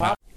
I'm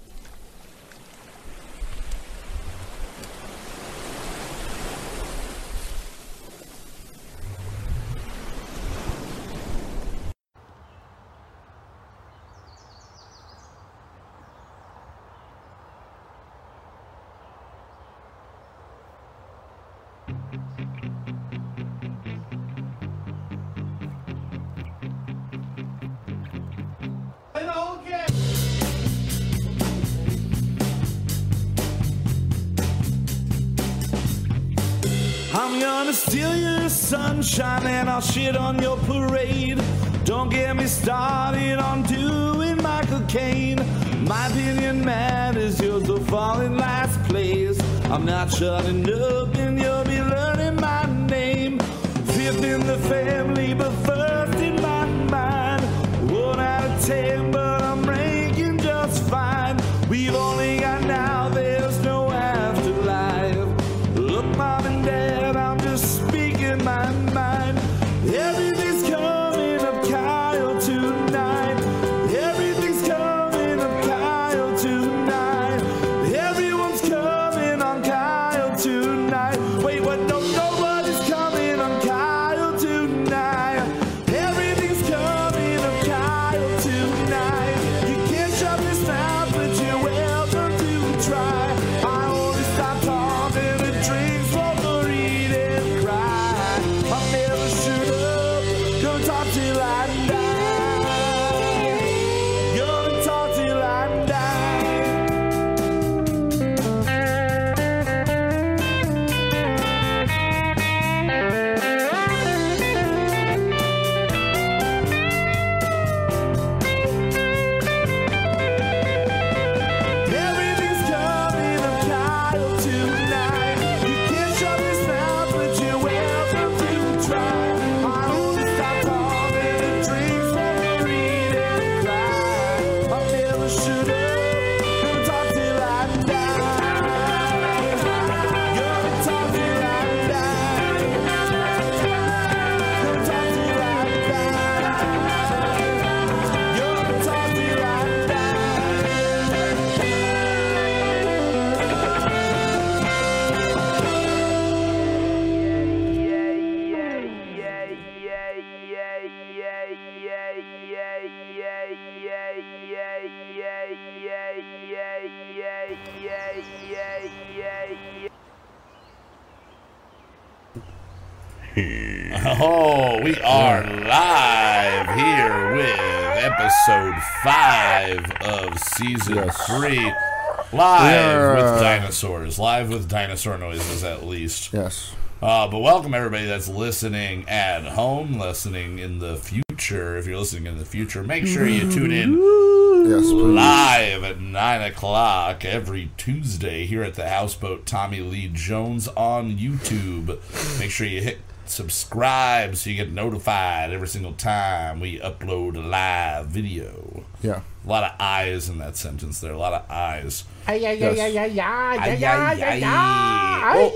gonna steal your sunshine and I'll shit on your parade. Don't get me started on doing Michael Caine. My opinion matters, yours will fall in last place. I'm not shutting up and you'll be learning my name. Fifth in the family, but episode five of season Yes. three. Live are, with uh, dinosaurs. Live with dinosaur noises, at least. Yes. Uh, but welcome everybody that's listening at home, listening in the future. If you're listening in the future, make sure you tune in Yes, live at 9 o'clock every Tuesday here at the Houseboat Tommy Lee Jones on YouTube. Make sure you hit subscribe so you get notified every single time we upload a live video. Yeah. A lot of eyes in that sentence there. A lot of eyes. Yes. Ay, ay, ay.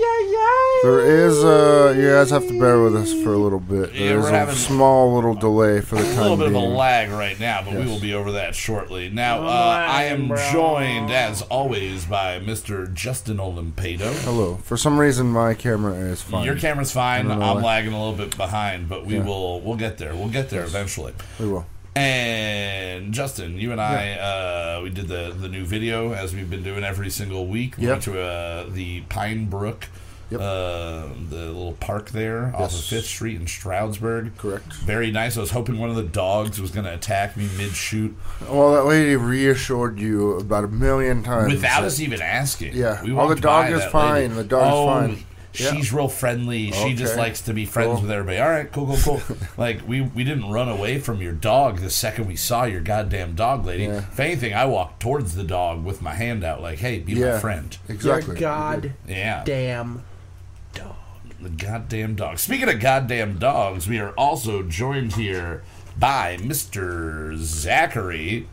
There is, a. you guys have to bear with us for a little bit. Yeah, There's we're a small little delay for the a little bit of a lag right now, but we will be over that shortly. Now, uh, I am joined, as always, by Mr. Justin Olimpado. Hello. For some reason, my camera is fine. Your camera's fine. I don't know I'm why. lagging a little bit behind, but we Yeah. will we'll get there. We'll get there eventually. We will. And Justin, you and I, uh, we did the the new video as we've been doing every single week. We Yep. went to uh, the Pine Brook, Yep. uh, the little park there off of Fifth Street in Stroudsburg. Correct. Very nice. I was hoping one of the dogs was going to attack me mid shoot Well, that lady reassured you about a million times. without that- us even asking. Yeah. we Oh, the dog is fine. lady. The dog's oh, fine. Yeah. She's real friendly. She just likes to be friends Cool. with everybody. All right, cool, cool, cool. like we we didn't run away from your dog the second we saw your goddamn dog, lady. Yeah. If anything, I walked towards the dog with my hand out, like, "Hey, be my friend." Exactly. Your god Yeah, damn. the goddamn dog. Speaking of goddamn dogs, we are also joined here by Mister Zachary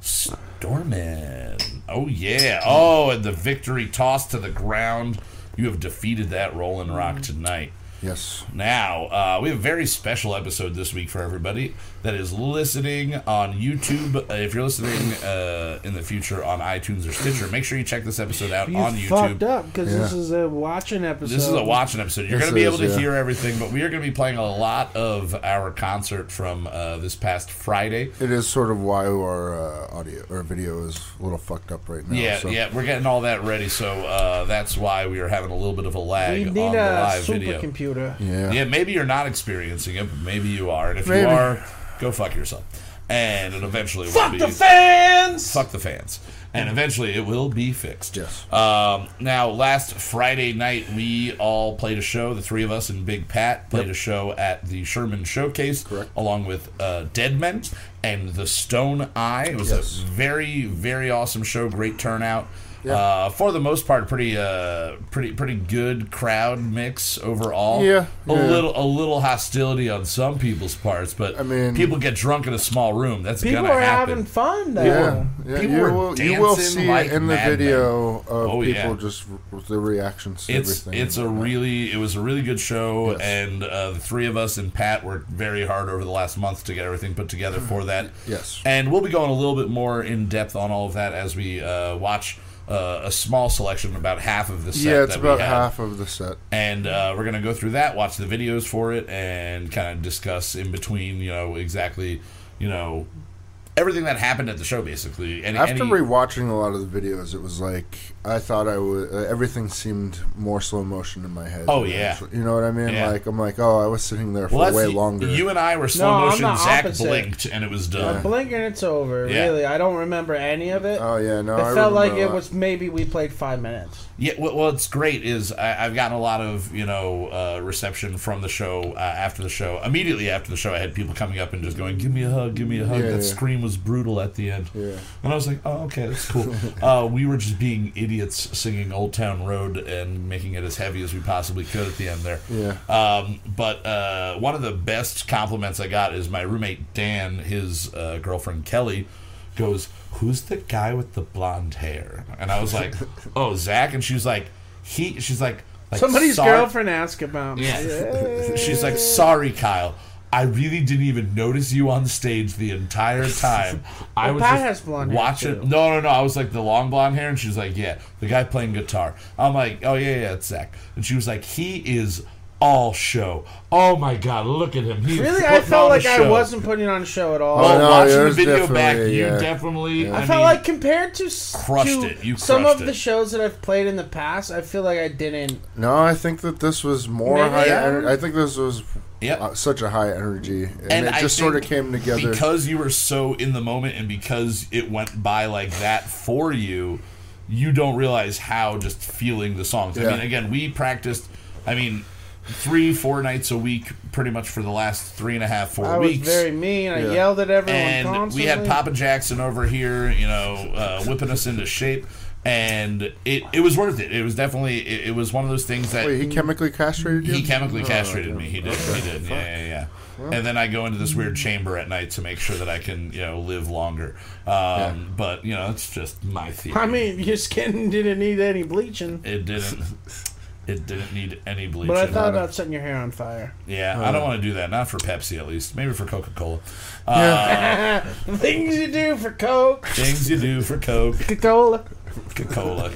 Storman. Oh yeah. Oh, and the victory toss to the ground. You have defeated that Rolling Rock tonight. Yes. Now, uh, we have a very special episode this week for everybody that is listening on YouTube. Uh, if you're listening uh, in the future on iTunes or Stitcher, make sure you check this episode out You on fucked YouTube. up because this is a watching episode. This is a watching episode. You're going to be able to yeah. hear everything, but we are going to be playing a lot of our concert from uh, this past Friday. It is sort of why our uh, audio or video is a little fucked up right now. Yeah, so. yeah, we're getting all that ready, so uh, that's why we are having a little bit of a lag We on need the a live video. supercomputer. Yeah. Yeah, maybe you're not experiencing it, but maybe you are. And if Maybe. you are, go fuck yourself. And it eventually will Fuck be the fans! fuck the fans. And eventually it will be fixed. Yes. Um, now, last Friday night, we all played a show. The three of us and Big Pat played a show at the Sherman Showcase, Correct. along with uh, Dead Men and the Stone Eye. It was Yes. a very, very awesome show. Great turnout. Yeah. Uh, for the most part, pretty, uh, pretty, pretty good crowd mix overall. Yeah, a little, a little hostility on some people's parts, but I mean- people get drunk in a small room. That's People gonna are happen. having fun though. Yeah, yeah People you were will you will dancing see like it in the madmen. video of Oh, people yeah. just r- the reactions to it's everything. it's a really it was a really good show Yes. and uh, the three of us and pat worked very hard over the last month to get everything put together for that Yes. and we'll be going a little bit more in depth on all of that as we uh, watch uh, a small selection about half of the set yeah, it's that about half of the set. and uh, we're gonna go through that watch the videos for it and kind of discuss in between you know exactly you know everything that happened at the show basically and After any, rewatching a lot of the videos, it was like I thought I would. Uh, everything seemed more slow motion in my head. Oh, yeah. actually- you know what I mean? Yeah. Like I'm like, oh, I was sitting there for well, way longer. you and I were slow No, I'm motion the Zach opposite. blinked and it was done I'm blinking, it's over. Yeah. Really, I don't remember any of it. oh yeah, no, it I felt like it was maybe we played five minutes. Yeah, well, what's great is I, I've gotten a lot of you know uh, reception from the show uh, after the show. Immediately after the show, I had people coming up and just going, "Give me a hug, give me a hug." Yeah, that yeah. scream was brutal at the end, Yeah. and I was like, "Oh, okay, that's cool." uh, we were just being idiots singing "Old Town Road" and making it as heavy as we possibly could at the end there. Yeah. Um, but uh, one of the best compliments I got is my roommate Dan, his uh, girlfriend Kelly, goes, "Who's the guy with the blonde hair?" And I was like, "Oh, Zach." And she was like, "He." She's like, like Somebody's "Sorry." girlfriend asked about me. Yeah. She's like, "Sorry, Kyle." I really didn't even notice you on stage the entire time. I was Pat just has blonde hair, watching. too. No, no, no. I was like the long blonde hair, and she was like, "Yeah, the guy playing guitar." I'm like, "Oh yeah, yeah, it's Zach." And she was like, "He is all show. Oh my god, look at him. He's Really, I felt like I wasn't putting on a show at all. Well, Oh, no, watching the video back, definitely, you yeah. definitely. I, I, felt mean, like compared to, crushed to it. You some crushed of the shows that I've played in the past, I feel like I didn't. No, I think that this was more Maybe, high. yeah. Ener- I think this was Yep. uh, such a high energy, and, And it I just sort of came together. because you were so in the moment and because it went by like that for you you don't realize how just feeling the songs i mean again we practiced i mean three four nights a week pretty much for the last three and a half four I was weeks very mean. I Yeah. yelled at everyone and constantly. we had Papa Jackson over here, you know, uh, whipping us into shape, and it, it was worth it. It was definitely it, it was one of those things that Wait, he chemically castrated you? he chemically Oh, castrated okay. me. He did. He did. Yeah, yeah, yeah. And then I go into this weird chamber at night to make sure that I can, you know, live longer. Um, But you know, it's just my theory. I mean, your skin didn't need any bleaching. it didn't. It didn't need any bleaching. But I thought about setting your hair on fire. yeah, I don't want to do that. Not for Pepsi, at least. Maybe for Coca Cola. Yeah. Things you do for Coke, Things you do for Coke, Coca-Cola. Coca-Cola,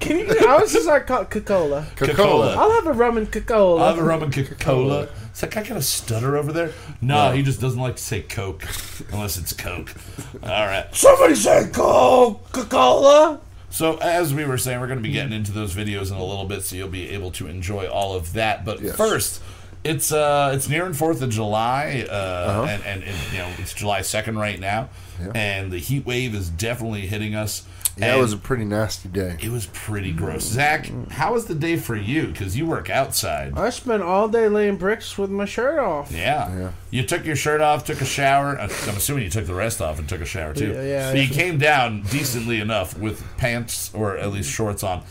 Can you? I was just like Coca-Cola. Coca-Cola. I'll have a rum and Coca-Cola. I'll have a rum and Coca-Cola. Is that guy got a stutter over there? No, he just doesn't like to say Coke unless it's Coke. All right. Somebody say Coca-Cola. So as we were saying, we're going to be getting into those videos in a little bit, so you'll be able to enjoy all of that. But Yes. first, it's uh, it's nearing Fourth of July, uh, Uh-huh. and, and, and you know it's July second right now, Yeah. and the heat wave is definitely hitting us. Yeah, and it was a pretty nasty day. it was pretty gross. Zach, how was the day for you? Because you work outside. I spent all day laying bricks with my shirt off. Yeah. Yeah. You took your shirt off, took a shower. uh, I'm assuming you took the rest off and took a shower too. Yeah, yeah, so you came down decently enough with pants or at least shorts on.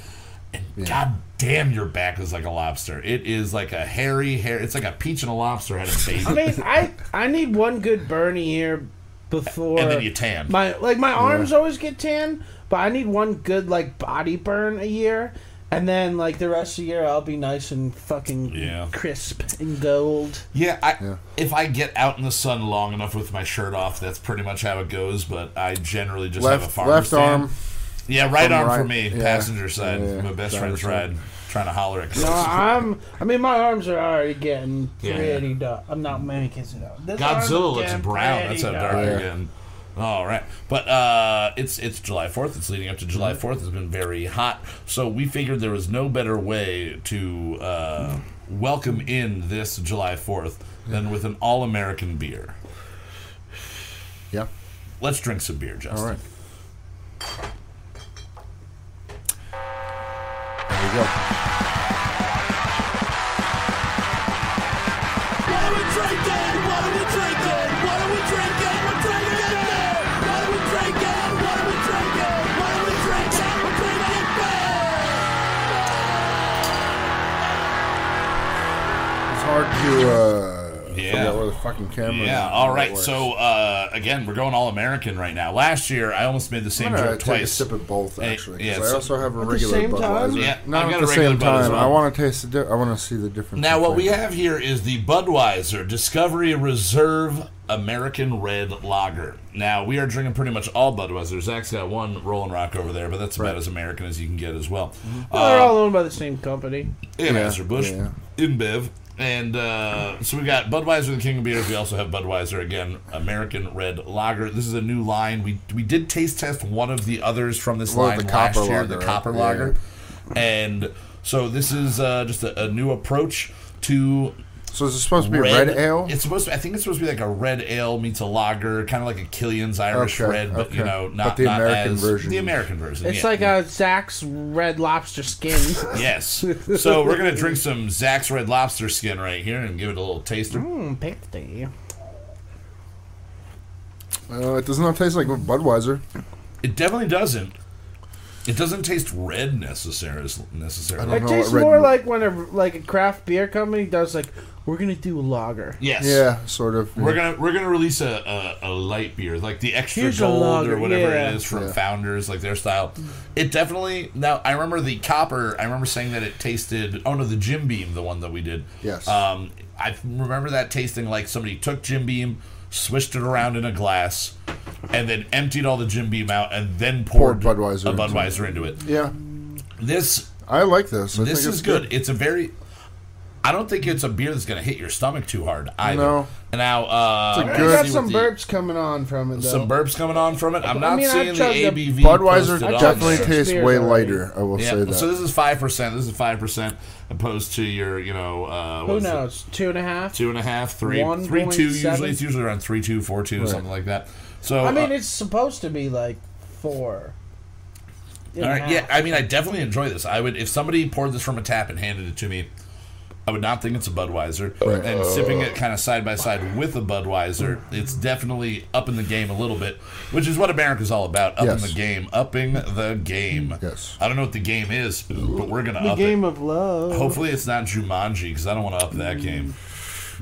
And god damn, your back is like a lobster. It is like a hairy hair. It's like a peach and a lobster had a baby. I mean, I I need one good burn here before. and then you tan. My like my arms always get tan, but I need one good like body burn a year, And then like the rest of the year, I'll be nice and fucking Yeah. crisp and gold. Yeah, I, Yeah. if I get out in the sun long enough with my shirt off, that's pretty much how it goes. But I generally just have a Left, farm left stand. arm. Yeah, right from arm for right- me, yeah, passenger side. yeah, my best driver's friend's side. ride, trying to holler at No, I'm. I mean, my arms are already getting Yeah. pretty dark. I'm not making it out. This arm Godzilla looks getting brown. pretty That's how dark Yeah. you're getting. All right, but uh, it's it's July Fourth. It's leading up to July Fourth. It's been very hot, so we figured there was no better way to uh, welcome in this July Fourth than with an all-American beer. Yeah. Let's drink some beer, Justin. All right. There we go. Fucking camera. Yeah. is All and right. how it So uh, again, we're going all American right now. Last year, I almost made the same I'm gonna joke take a twice. sip of both Hey, actually. yeah, 'cause so- I also have a At the regular same time? Budweiser. Yeah, not I've got at a the regular same Bud as time. well. I want to taste the. Di- I want to see the difference. Now, in what we flavor. have here is the Budweiser Discovery Reserve American Red Lager. Now, we are drinking pretty much all Budweiser. Zach's got one Rolling Rock over there, but that's about as American as you can get as well. They're Uh, all owned by the same company. in Yeah, Anheuser-Busch, yeah. InBev. And uh, so we've got Budweiser, the King of Beers. We also have Budweiser again, American Red Lager. This is a new line. We we did taste test one of the others from this Well, line the last copper year, lager, the right? Copper Yeah. Lager. And so this is uh, just a, a new approach to So is it supposed to be red, ale? It's supposed to. I think it's supposed to be like a red ale meets a lager, kind of like a Killian's Irish Okay, red, but you okay. know, But not the not American as- version. The American version. It's yeah. like a Zach's Red Lobster skin. Yes. So we're gonna drink some Zach's Red Lobster skin right here and give it a little taster. Mmm, pasty. Uh, it does not taste like Budweiser. It definitely doesn't. It doesn't taste red necessarily. Necessarily. I It don't know tastes red more meat- like when a like a craft beer company does like we're gonna do a lager. Yes. Yeah, sort of. We're gonna we're gonna release a, a, a light beer like the extra Here's gold lager, or whatever yeah. it is from Yeah. Founders like their style. It definitely now I remember the copper. I remember saying that it tasted. Oh no, the Jim Beam, the one that we did. Yes. Um, I remember that tasting like somebody took Jim Beam, swished it around in a glass, and then emptied all the Jim Beam out, and then poured, Poured Budweiser a into it. Into it. Yeah, This I like this. I this think is it's good. It's a very. I don't think it's a beer that's going to hit your stomach too hard either. No. And now, uh, It's a good- got some what the- burps coming on from it though. Some burps coming on from it. I'm not I've seeing the chugged a ABV. Budweiser posted definitely there. Tastes way already. lighter. I will Yeah, say that. so this is five percent. This is five percent opposed to your, you know, uh, what Who is it? knows? Two and a half. two and a half, three, One three point two. Usually, seven? it's usually around three two, four two, Right. something like that. So I mean, uh, it's supposed to be like four. and all a right, half. yeah. I mean, I definitely enjoy this. I would if somebody poured this from a tap and handed it to me. I would not think it's a Budweiser. Right. And sipping it oh. kind of side by side with a Budweiser, it's definitely up in the game a little bit, which is what America's all about. Up Yes. in the game, upping the game. Yes. I don't know what the game is, but we're gonna The up game it. of love. Hopefully, it's not Jumanji because I don't want to up that game.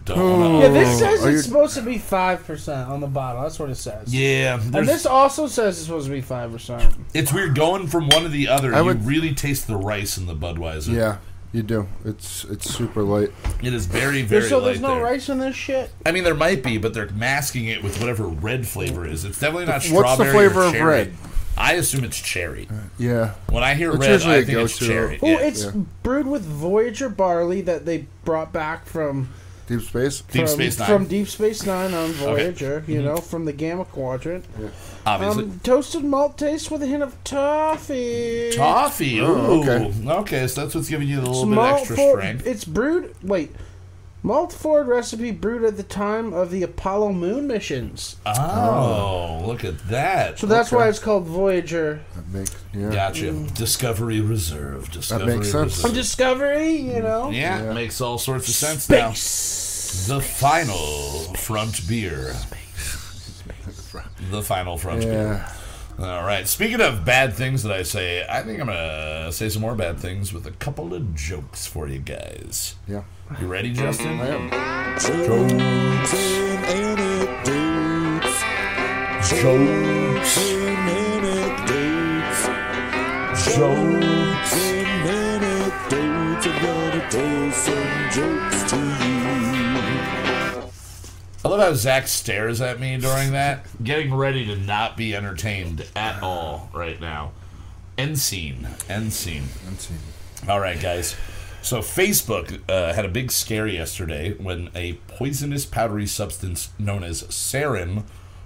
Don't hmm. Yeah, this says Are it's you- supposed to be five percent on the bottle. That's what it says. Yeah, And this also says it's supposed to be five percent. it's weird going from one to the other. I you would- really taste the rice in the Budweiser. yeah, you do. It's it's super light. it is very very So light there's no there. rice in this shit. I mean, there might be, but they're masking it with whatever red flavor is. It's definitely not strawberry. What's the flavor or of cherry. red? I assume it's cherry. Yeah. When I hear It's red, usually I a think it's cherry. Oh, Yeah. it's yeah. brewed with Voyager barley that they brought back from Deep space. Deep from, Space Nine, from Deep Space Nine on Voyager. You know, from the Gamma Quadrant. obviously. Um, toasted malt taste with a hint of toffee. Toffee. Ooh. Oh, okay. okay. so that's what's giving you the little It's bit malt extra for- strength. It's brewed. Wait. Malt forward recipe brewed at the time of the Apollo moon missions. Oh, look at that. So that's Okay. why it's called Voyager. That makes yeah. Gotcha. Mm. Discovery Reserve. Discovery makes sense. Reserve. From Discovery, you know. yeah, Yeah. makes all sorts of sense now. Space. The final front beer. The final front beer. Yeah. All right. Speaking of bad things that I say, I think I'm gonna say some more bad things with a couple of jokes for you guys. Yeah. You ready, Justin? I am. Jokes and anecdotes. Jokes and anecdotes. Jokes and some jokes to you. I love how Zach stares at me during that, getting ready to not be entertained at all right now. End scene. End scene. Let's see. All right, guys. So Facebook uh, had a big scare yesterday when a poisonous powdery substance known as sarin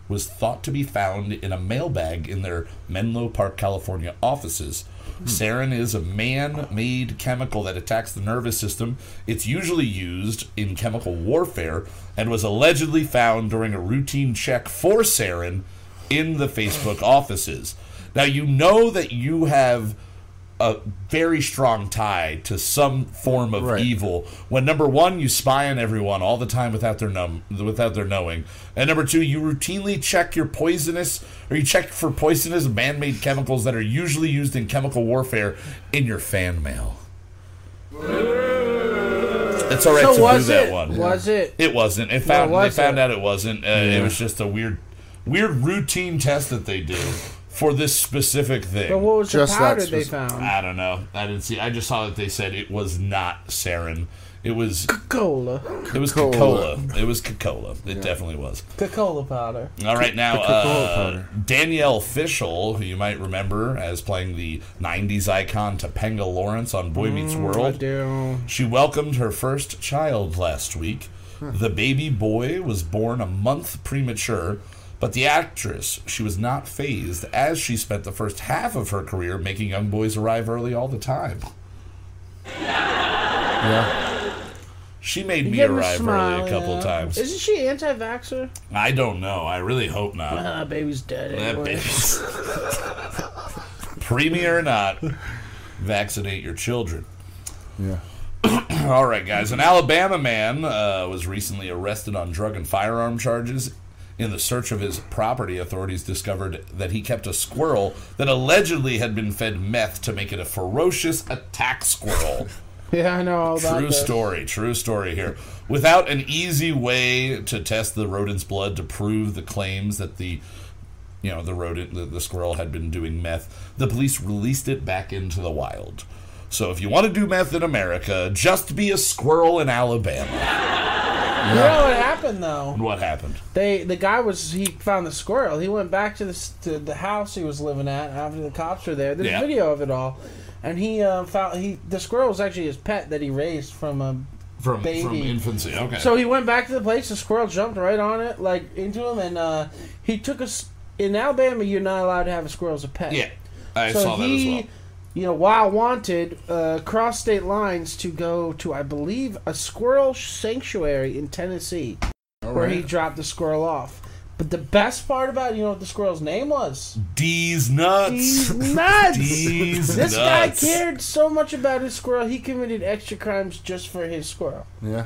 was thought to be found in a mailbag in their Menlo Park, California offices. Sarin is a man-made chemical that attacks the nervous system. It's usually used in chemical warfare and was allegedly found during a routine check for sarin in the Facebook offices. Now you know that you have a very strong tie to some form of Right. evil when number one you spy on everyone all the time without their num without their knowing and number two you routinely check your poisonous or you check for poisonous man-made chemicals that are usually used in chemical warfare in your fan mail it's all right So to do that it? one Was it? it wasn't it found was they found it? out it wasn't uh, it was just a weird weird routine test that they do for this specific thing But what was Just the that powder they specific- found? I don't know. I didn't see. I just saw that they said it was not sarin. It was Coca-Cola. it was Coca-Cola. Coca-Cola. It was Coca-Cola. It definitely was. Coca-Cola powder. All right, now uh, powder. Danielle Fishel, who you might remember as playing the '90s icon Topanga Lawrence on Boy Meets I World, do. she welcomed her first child last week. The baby boy was born a month premature, but the actress, she was not phased as she spent the first half of her career making young boys arrive early all the time. Yeah. She made me arrive smile, early a couple yeah. times. Isn't she anti-vaxxer? I don't know. I really hope not. Ah, baby's dead. That Anyway. baby's premier or not, vaccinate your children. Yeah. All right, guys. An Alabama man uh, was recently arrested on drug and firearm charges. In the search of his property, authorities discovered that he kept a squirrel that allegedly had been fed meth to make it a ferocious attack squirrel. Yeah, I know all about True this. story, true story here. Without an easy way to test the rodent's blood to prove the claims that the you know, the rodent the, the squirrel had been doing meth, the police released it back into the wild. So if you want to do meth in America, just be a squirrel in Alabama. You know what happened though? What happened? They the guy was he found the squirrel. He went back to the to the house he was living at after the cops were there. There's Yeah. video of it all, and he uh, found he the squirrel was actually his pet that he raised from a. From Baby. from infancy. Okay. So he went back to the place. The squirrel jumped right on it, like into him, and uh, he took us. In Alabama, you're not allowed to have a squirrel as a pet. yeah, I so saw that he, as well. You know, while wanted, uh, crossed state lines to go to, I believe, a squirrel sanctuary in Tennessee, where he dropped the squirrel off. But the best part about it, you know what the squirrel's name was? D's nuts. He's nuts. D's this nuts. guy cared so much about his squirrel, he committed extra crimes just for his squirrel. Yeah.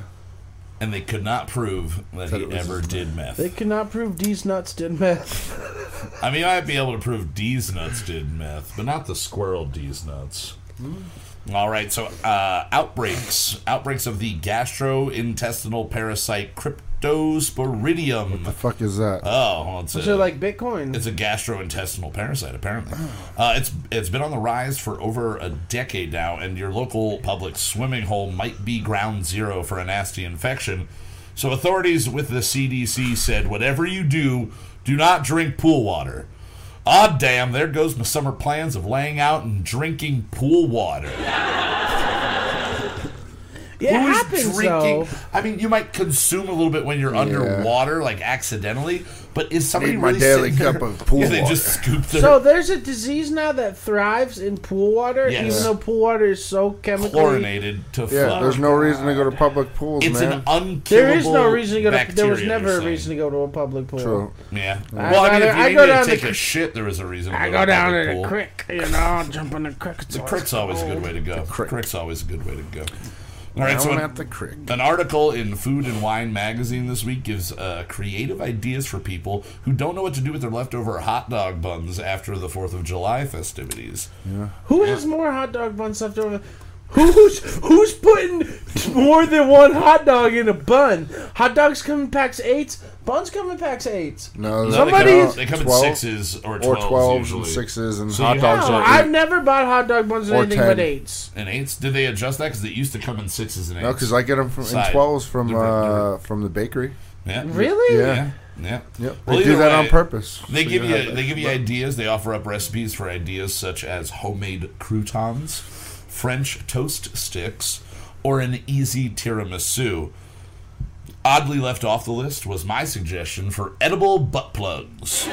And they could not prove that, That he ever did meth. They could not prove these nuts did meth. I mean, I might be able to prove D's nuts did meth, but not the squirrel D's nuts. All right, so uh, outbreaks, outbreaks of the gastrointestinal parasite Cryptosporidium. What the fuck is that? Oh, well, it's Is a, it like Bitcoin? it's a gastrointestinal parasite. Apparently, uh, it's it's been on the rise for over a decade now, and your local public swimming hole might be ground zero for a nasty infection. So authorities with the CDC said, whatever you do, do not drink pool water. Ah, damn! There goes my summer plans of laying out and drinking pool water. yeah, it Who is happens though. I mean, you might consume a little bit when you're underwater, like accidentally. But is somebody Need my really daily sitting cup there- of pool Yeah, they water. just scoop their So there's a disease now that thrives in pool water, Yes. even though pool water is so chemically. chlorinated to Yeah, flow. there's no reason to go to public pools, It's man. an unkillable There is no reason to go to. There was bacteria, never they're a reason to go to a public pool. True. Yeah. I well, I mean, rather- if you I needed go to down the take cr- a shit, there was a reason to I go go to down public to the pool. creek, you know, jump in the creek. It's The always crick's always a good way to go. crick. Crick's always a good way to go. All right, so Down an, at the creek. an article in Food and Wine magazine this week gives uh, creative ideas for people who don't know what to do with their leftover hot dog buns after the Fourth of July festivities. Who has more hot dog buns left over? Who's who's putting more than one hot dog in a bun? Hot dogs come in packs of eights. Buns come in packs of eights. No, No, Somebody they come, they come in sixes or or twelves, twelves usually. and sixes and So hot dogs have- No, are I've never bought hot dog buns in Or anything but eights. And eights? Did they adjust that? Because it used to come in sixes and eights. No, because I get them from in twelves from Different- uh, from the bakery. yeah. Really? Yeah. Yeah. Yeah. Yep, Well, they do either that on purpose. They So give you you they give you ideas. They offer up recipes for ideas such as homemade croutons, French toast sticks, or an easy tiramisu. Oddly left off the list was my suggestion for edible butt plugs.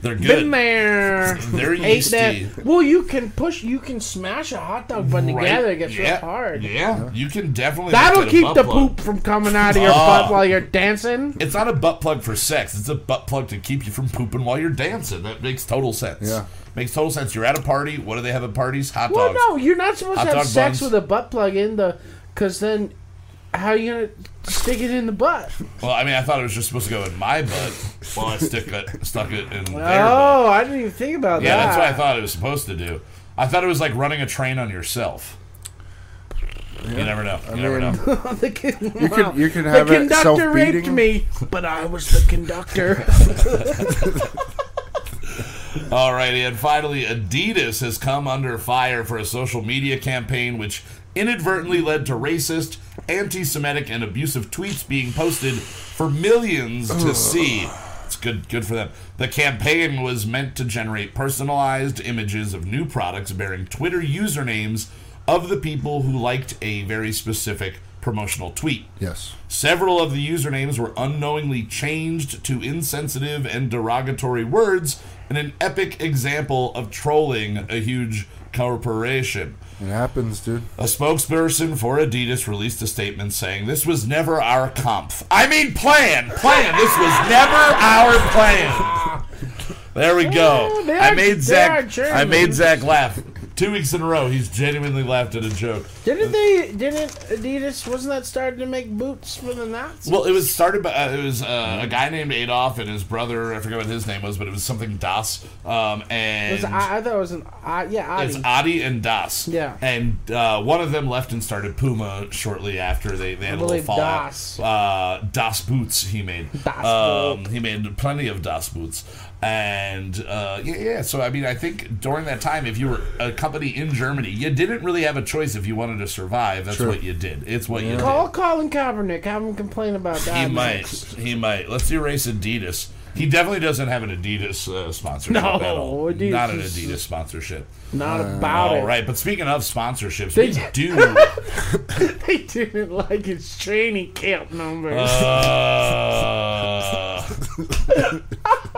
They're good. Been there. They're Ate that. yeasty. Well, you can push. You can smash a hot dog bun Right? together. It gets yeah. real hard. Yeah, you can definitely. That'll make it a keep the plug. poop from coming out of your Oh. butt while you're dancing. It's not a butt plug for sex. It's a butt plug to keep you from pooping while you're dancing. That makes total sense. Yeah. Makes total sense. You're at a party. What do they have at parties? Hot Well, dogs. no, you're not supposed Hot to have sex buns. with a butt plug in the, because then, how are you gonna stick it in the butt? Well, I mean, I thought it was just supposed to go in my butt while I stick it, stuck it in their oh, butt. Oh, I didn't even think about that. Yeah, that. that's what I thought it was supposed to do. I thought it was like running a train on yourself. You never know. You never mean- know. the con- You can you can the have it conductor raped self-beating. me, but I was the conductor. Alrighty, and finally, Adidas has come under fire for a social media campaign which inadvertently led to racist, anti Semitic, and abusive tweets being posted for millions to see. It's good good for them. The campaign was meant to generate personalized images of new products bearing Twitter usernames of the people who liked a very specific promotional tweet. Yes. Several of the usernames were unknowingly changed to insensitive and derogatory words in an epic example of trolling a huge corporation. It happens, dude. A spokesperson for Adidas released a statement saying, This was never our comp. I mean, plan! Plan! This was never our plan! There we go. Oh, I made Zach. I made Zach laugh. Two weeks in a row, he's genuinely laughed at a joke. didn't they? Didn't Adidas? Wasn't that starting to make boots for the Nazis? Well, it was started by uh, it was uh, a guy named Adolf and his brother. I forget what his name was, but it was something Das. Um, and was, I, I thought it was an. Uh, yeah, it's Adi. Adi and Das. Yeah. And uh, one of them left and started Puma shortly after they, they had a little fallout. Das. Uh, das boots he made. Das um, he made plenty of Das boots. And uh, yeah, yeah. So I mean, I think during that time, if you were a company in Germany, you didn't really have a choice if you wanted to survive. That's True. what you did. It's what you did. Call Colin Kaepernick. Have him complain about that. He might. He might. Let's erase Adidas. He definitely doesn't have an Adidas uh, sponsorship No, at all. Adidas Not an Adidas sponsorship. Not about All it. right, but speaking of sponsorships, They- we do. They didn't like his training camp numbers. Uh,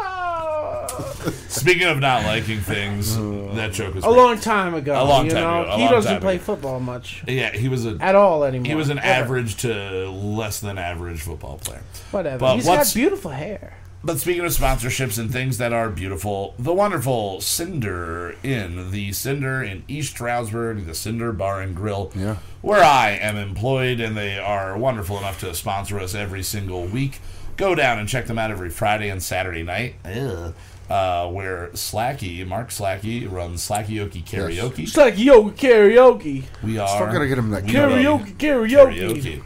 speaking of not liking things, that joke was a great. long time ago. A long you time know? ago, a He long doesn't time play ago. football much Yeah, he was a at all anymore. he was an Ever. average to less than average football player. Whatever. But He's what's- got beautiful hair. But speaking of sponsorships and things that are beautiful, the wonderful Cinder Inn, the Cinder in East Stroudsburg, the Cinder Bar and Grill, Yeah. where I am employed, and they are wonderful enough to sponsor us every single week. Go down and check them out every Friday and Saturday night. Ugh. Uh, where Slacky, Mark Slacky, runs Slackyoki Karaoke. It's like yo karaoke. We are Still gotta get him that karaoke. Karaoke, karaoke. karaoke.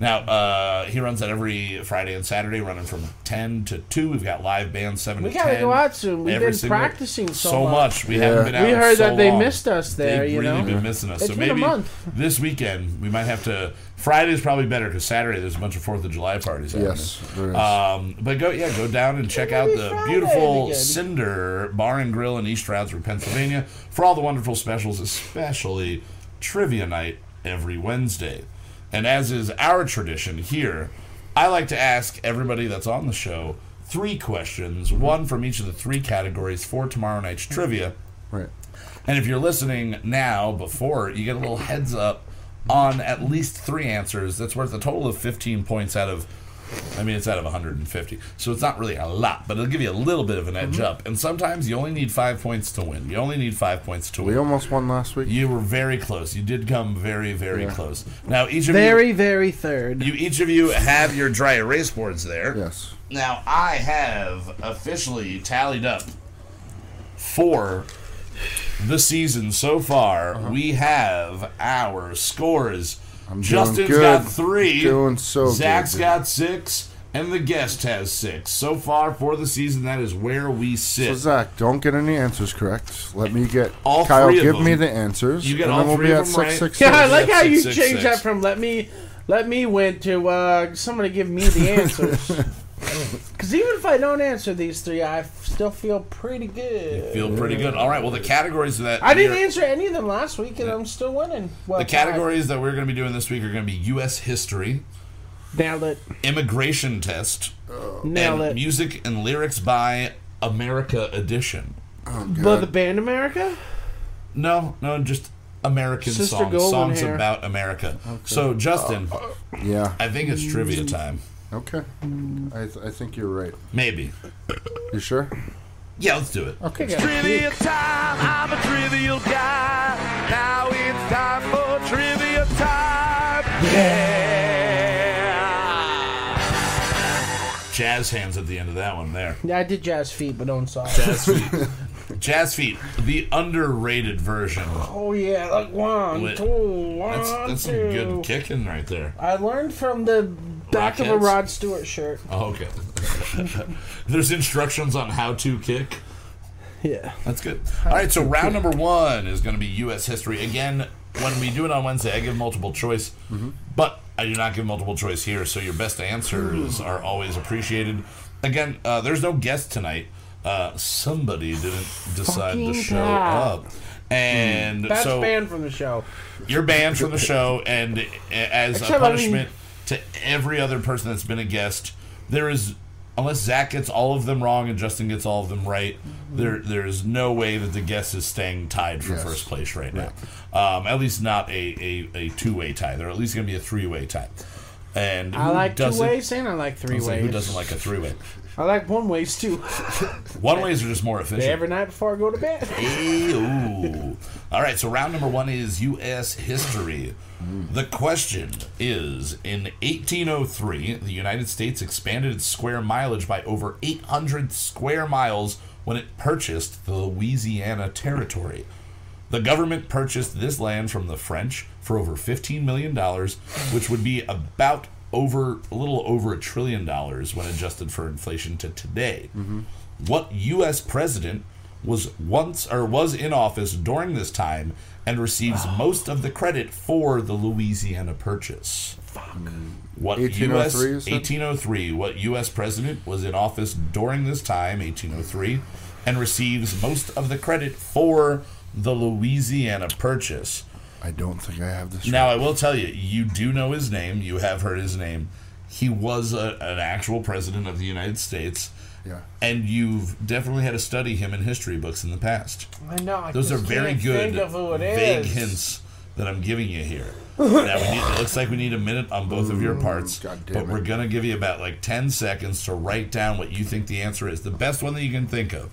Now, uh, he runs that every Friday and Saturday, running from 10 to 2. We've got live bands 7 We to gotta 10. go out soon. We've every been single- practicing so, so much. We Yeah. haven't been out We in heard so that they long. missed us there. They've you really know, been missing us. It's so been a maybe month. this weekend we might have to. Friday's probably better because Saturday there's a bunch of Fourth of July parties. happening. Yes, there is. Um, but go yeah, go down and check out the Friday beautiful again. Cinder Bar and Grill in East Stroudsburg, Pennsylvania, for all the wonderful specials, especially trivia night every Wednesday. And as is our tradition here, I like to ask everybody that's on the show three questions, one from each of the three categories for tomorrow night's trivia. right. And if you're listening now before, you get a little heads up on at least three answers. That's worth a total of 15 points out of, I mean, it's out of 150. So it's not really a lot, but it'll give you a little bit of an edge mm-hmm. up. And sometimes you only need five points to win. You only need five points to win. We almost won last week. You were very close. You did come very, very Yeah. close. Now, each of you Very, very third. you, you, each of you have your dry erase boards there. yes. Now I have officially tallied up four the season so far, we have our scores. I'm Justin's doing good. got three. Doing so Zach's good. got six. And the guest has six. So far for the season, that is where we sit. So Zach, don't get any answers correct. Let me get All Kyle. three of Give them. me the answers. You get and all then we'll three be of at them six, right? six, Yeah, I like how you Six, six, changed six. that from let me let me went to uh, somebody give me the answers. Because even if I don't answer these three, I f- still feel pretty good. Feel pretty good. All right. Well, the categories that I didn't answer any of them last week, and I'm still winning. Well, the categories that we're going to be doing this week are going to be U.S. history, nailed it, immigration test, nailed and it. music and lyrics by America Edition. Oh, but the band America, No, no, just American Sister songs, Golden songs Hair. about America. So, Justin, Yeah. I think it's trivia time. Okay. I, th- I think you're right. Maybe. You sure? Yeah, let's do it. Okay. It's Trivia time, I'm a trivial guy. Now it's time for trivia time. Yeah. Jazz hands at the end of that one there. yeah, I did jazz feet, but don't saw. Jazz feet. Jazz feet, the underrated version. Oh yeah, like one, Wait, two, one, That's that's some two. good kicking right there. I learned from the back of a Rod Stewart shirt. Oh, okay. There's instructions on how to kick. Yeah. That's good. All right, so round number one is going to be U.S. history. Again, when we do it on Wednesday, I give multiple choice, but I do not give multiple choice here, so your best answers are always appreciated. Again, uh, there's no guest tonight. Uh, somebody didn't decide to Fucking show Pat. up. And That's so banned from the show. you're banned from the show, and as a Except, I mean- punishment to every other person that's been a guest, there is, unless Zach gets all of them wrong and Justin gets all of them right, there there is no way that the guest is staying tied for Yes. first place right, now. Um, at least not a, a, a two way tie. They're at least going to be a three way tie. And I who like two doesn't- ways and I like three I was like, ways. who doesn't like a three way? I like one ways too. One ways are just more efficient. Every night before I go to bed. Ew. All right, so round number one is U.S. history. The question is In 1803, the United States expanded its square mileage by over 800 square miles when it purchased the Louisiana Territory. The government purchased this land from the French for over $15 million, which would be about over a little over a trillion dollars when adjusted for inflation to today. Mm-hmm. What U.S. president was once or was in office during this time and receives most of the credit for the Louisiana Purchase? Mm-hmm. What 1803, U.S. 1803? What U.S. president was in office during this time, 1803, and receives most of the credit for the Louisiana Purchase? I don't think I have this. Now, I will tell you, you do know his name. You have heard his name. He was a, an actual president of the United States, Yeah. and you've definitely had to study him in history books in the past. I know. I Those are very good, Think of who it vague is. hints that I'm giving you here. now, we need, it looks like we need a minute on both of your parts, but it. we're going to give you about like 10 seconds to write down what you think the answer is. The best one that you can think of.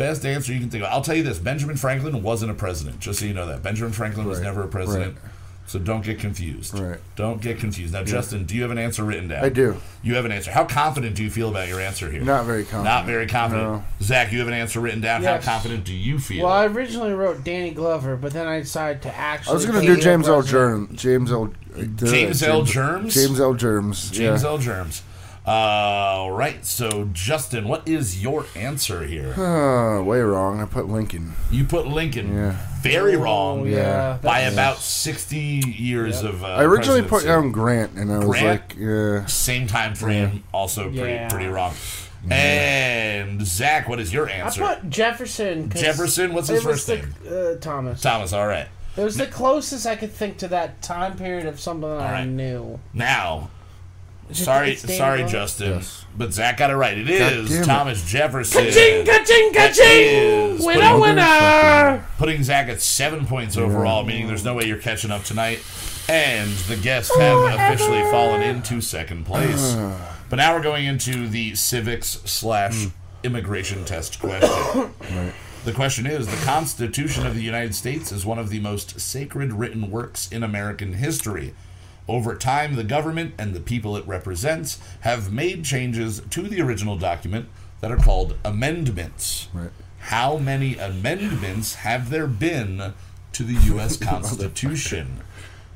Best answer you can think of. I'll tell you this Benjamin Franklin wasn't a president, just so you know that. Benjamin Franklin was never a president. right. So don't get confused. Right. Don't get confused. Now, Justin, do you have an answer written down? I do. You have an answer. How confident do you feel about your answer here? Not very confident. Not very confident. No. Zach, you have an answer written down. Yes. How confident do you feel? Well, I originally wrote Danny Glover, but then I decided to actually. I was gonna do James L. president. Germ. James L. James L. Germs? James L. Germs. James yeah. L. Germs. All right. So, Justin, what is your answer here? Uh, way wrong. I put Lincoln. You put Lincoln. Yeah. Very Oh, wrong. yeah. By that's- about 60 years of. Uh, I originally put presidency. down Grant, and I was Grant? like, yeah. Same time frame, also pretty, Yeah. pretty wrong. And, Zach, what is your answer? I answer? put Jefferson. 'cause Jefferson? What's his it was first the, name? Uh, Thomas. Thomas, all right. It was the closest I could think to that time period of something that I right. knew. Now, Is sorry, it's sorry, Glover? Justin, Yes. but Zach got it right. It is damn it. Thomas Jefferson. Ka-ching, ka-ching, ka-ching! Winner, putting- winner! putting Zach at seven points overall, meaning there's no way you're catching up tonight. And the guests have officially fallen into second place. Ah. But now we're going into the civics slash hmm. immigration test question. The question is The Constitution of the United States is one of the most sacred written works in American history. Over time, the government and the people it represents have made changes to the original document that are called amendments. Right. How many amendments have there been to the U.S. Constitution?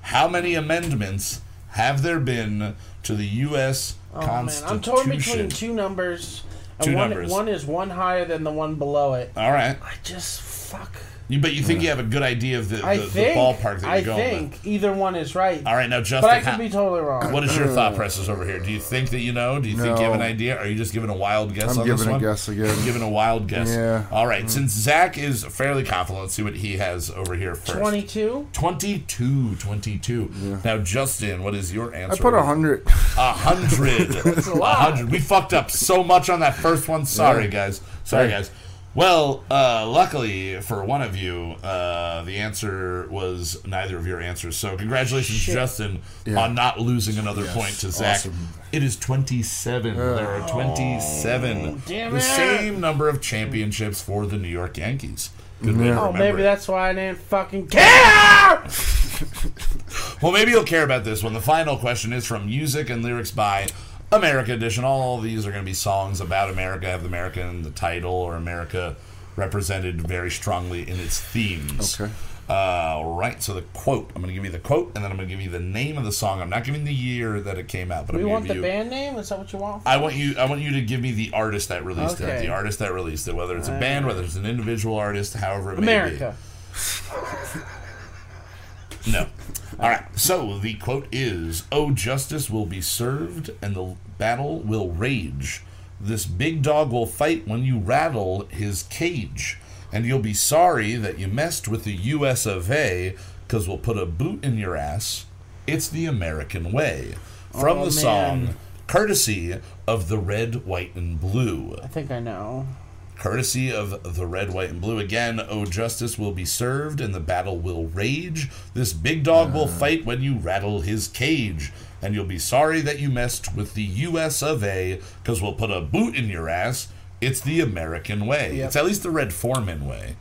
How many amendments have there been to the U.S. Oh man, Constitution? I'm torn between two numbers. And Two one, numbers. one is one higher than the one below it. All right, I just fuck. You, but you think you have a good idea of the, the, I the ballpark that you're going. I going think with? either one is right. All right, now Justin, but I how- could be totally wrong. what is your thought uh. process over here? Do you think that you know? Do you think you have an No. idea? Are you just giving a wild guess I'm on this giving a one? guess again. Giving a wild guess. Yeah. All right. Mm. Since Zach is fairly confident, let's see what he has over here first. 22? 22. 22. Now, Justin, what is your answer? I answer? put a hundred. A hundred. A lot. hundred. We fucked up so much on that first one. Sorry, Yeah. guys. Sorry, Hey. guys. Well, uh, luckily for one of you, uh, the answer was neither of your answers. So, congratulations, Shit. Justin, Yeah. on not losing another Yes, point to Zach. awesome. It is 27. there are 27. damn the it. same number of championships for the New York Yankees. Good Yeah. Oh, maybe that's why I didn't fucking care! Well, maybe you'll care about this one. The final question is from Music and Lyrics by America Edition. All these are going to be songs about America, have America in the title, or America represented very strongly in its themes. Okay. Uh, all right, so the quote. I'm going to give you the quote, and then I'm going to give you the name of the song. I'm not giving the year that it came out, but We I'm want going the you. band name? Is that what you want? I want you. I want you to give me the artist that released it. The artist that released it, whether it's a band, whether it's an individual artist, however it may be. America. No. All right. So the quote is, "Oh, justice will be served, and the battle will rage. This big dog will fight when you rattle his cage, and you'll be sorry that you messed with the U.S. of A. Because we'll put a boot in your ass. It's the American way." From Oh, the man. song, courtesy of the red, white, and blue I think I know. courtesy of the red, white, and blue. Again, oh, justice will be served and the battle will rage. This big dog will fight when you rattle his cage. And you'll be sorry that you messed with the US of A because we'll put a boot in your ass. It's the American way. Yep. It's at least the Red Foreman way.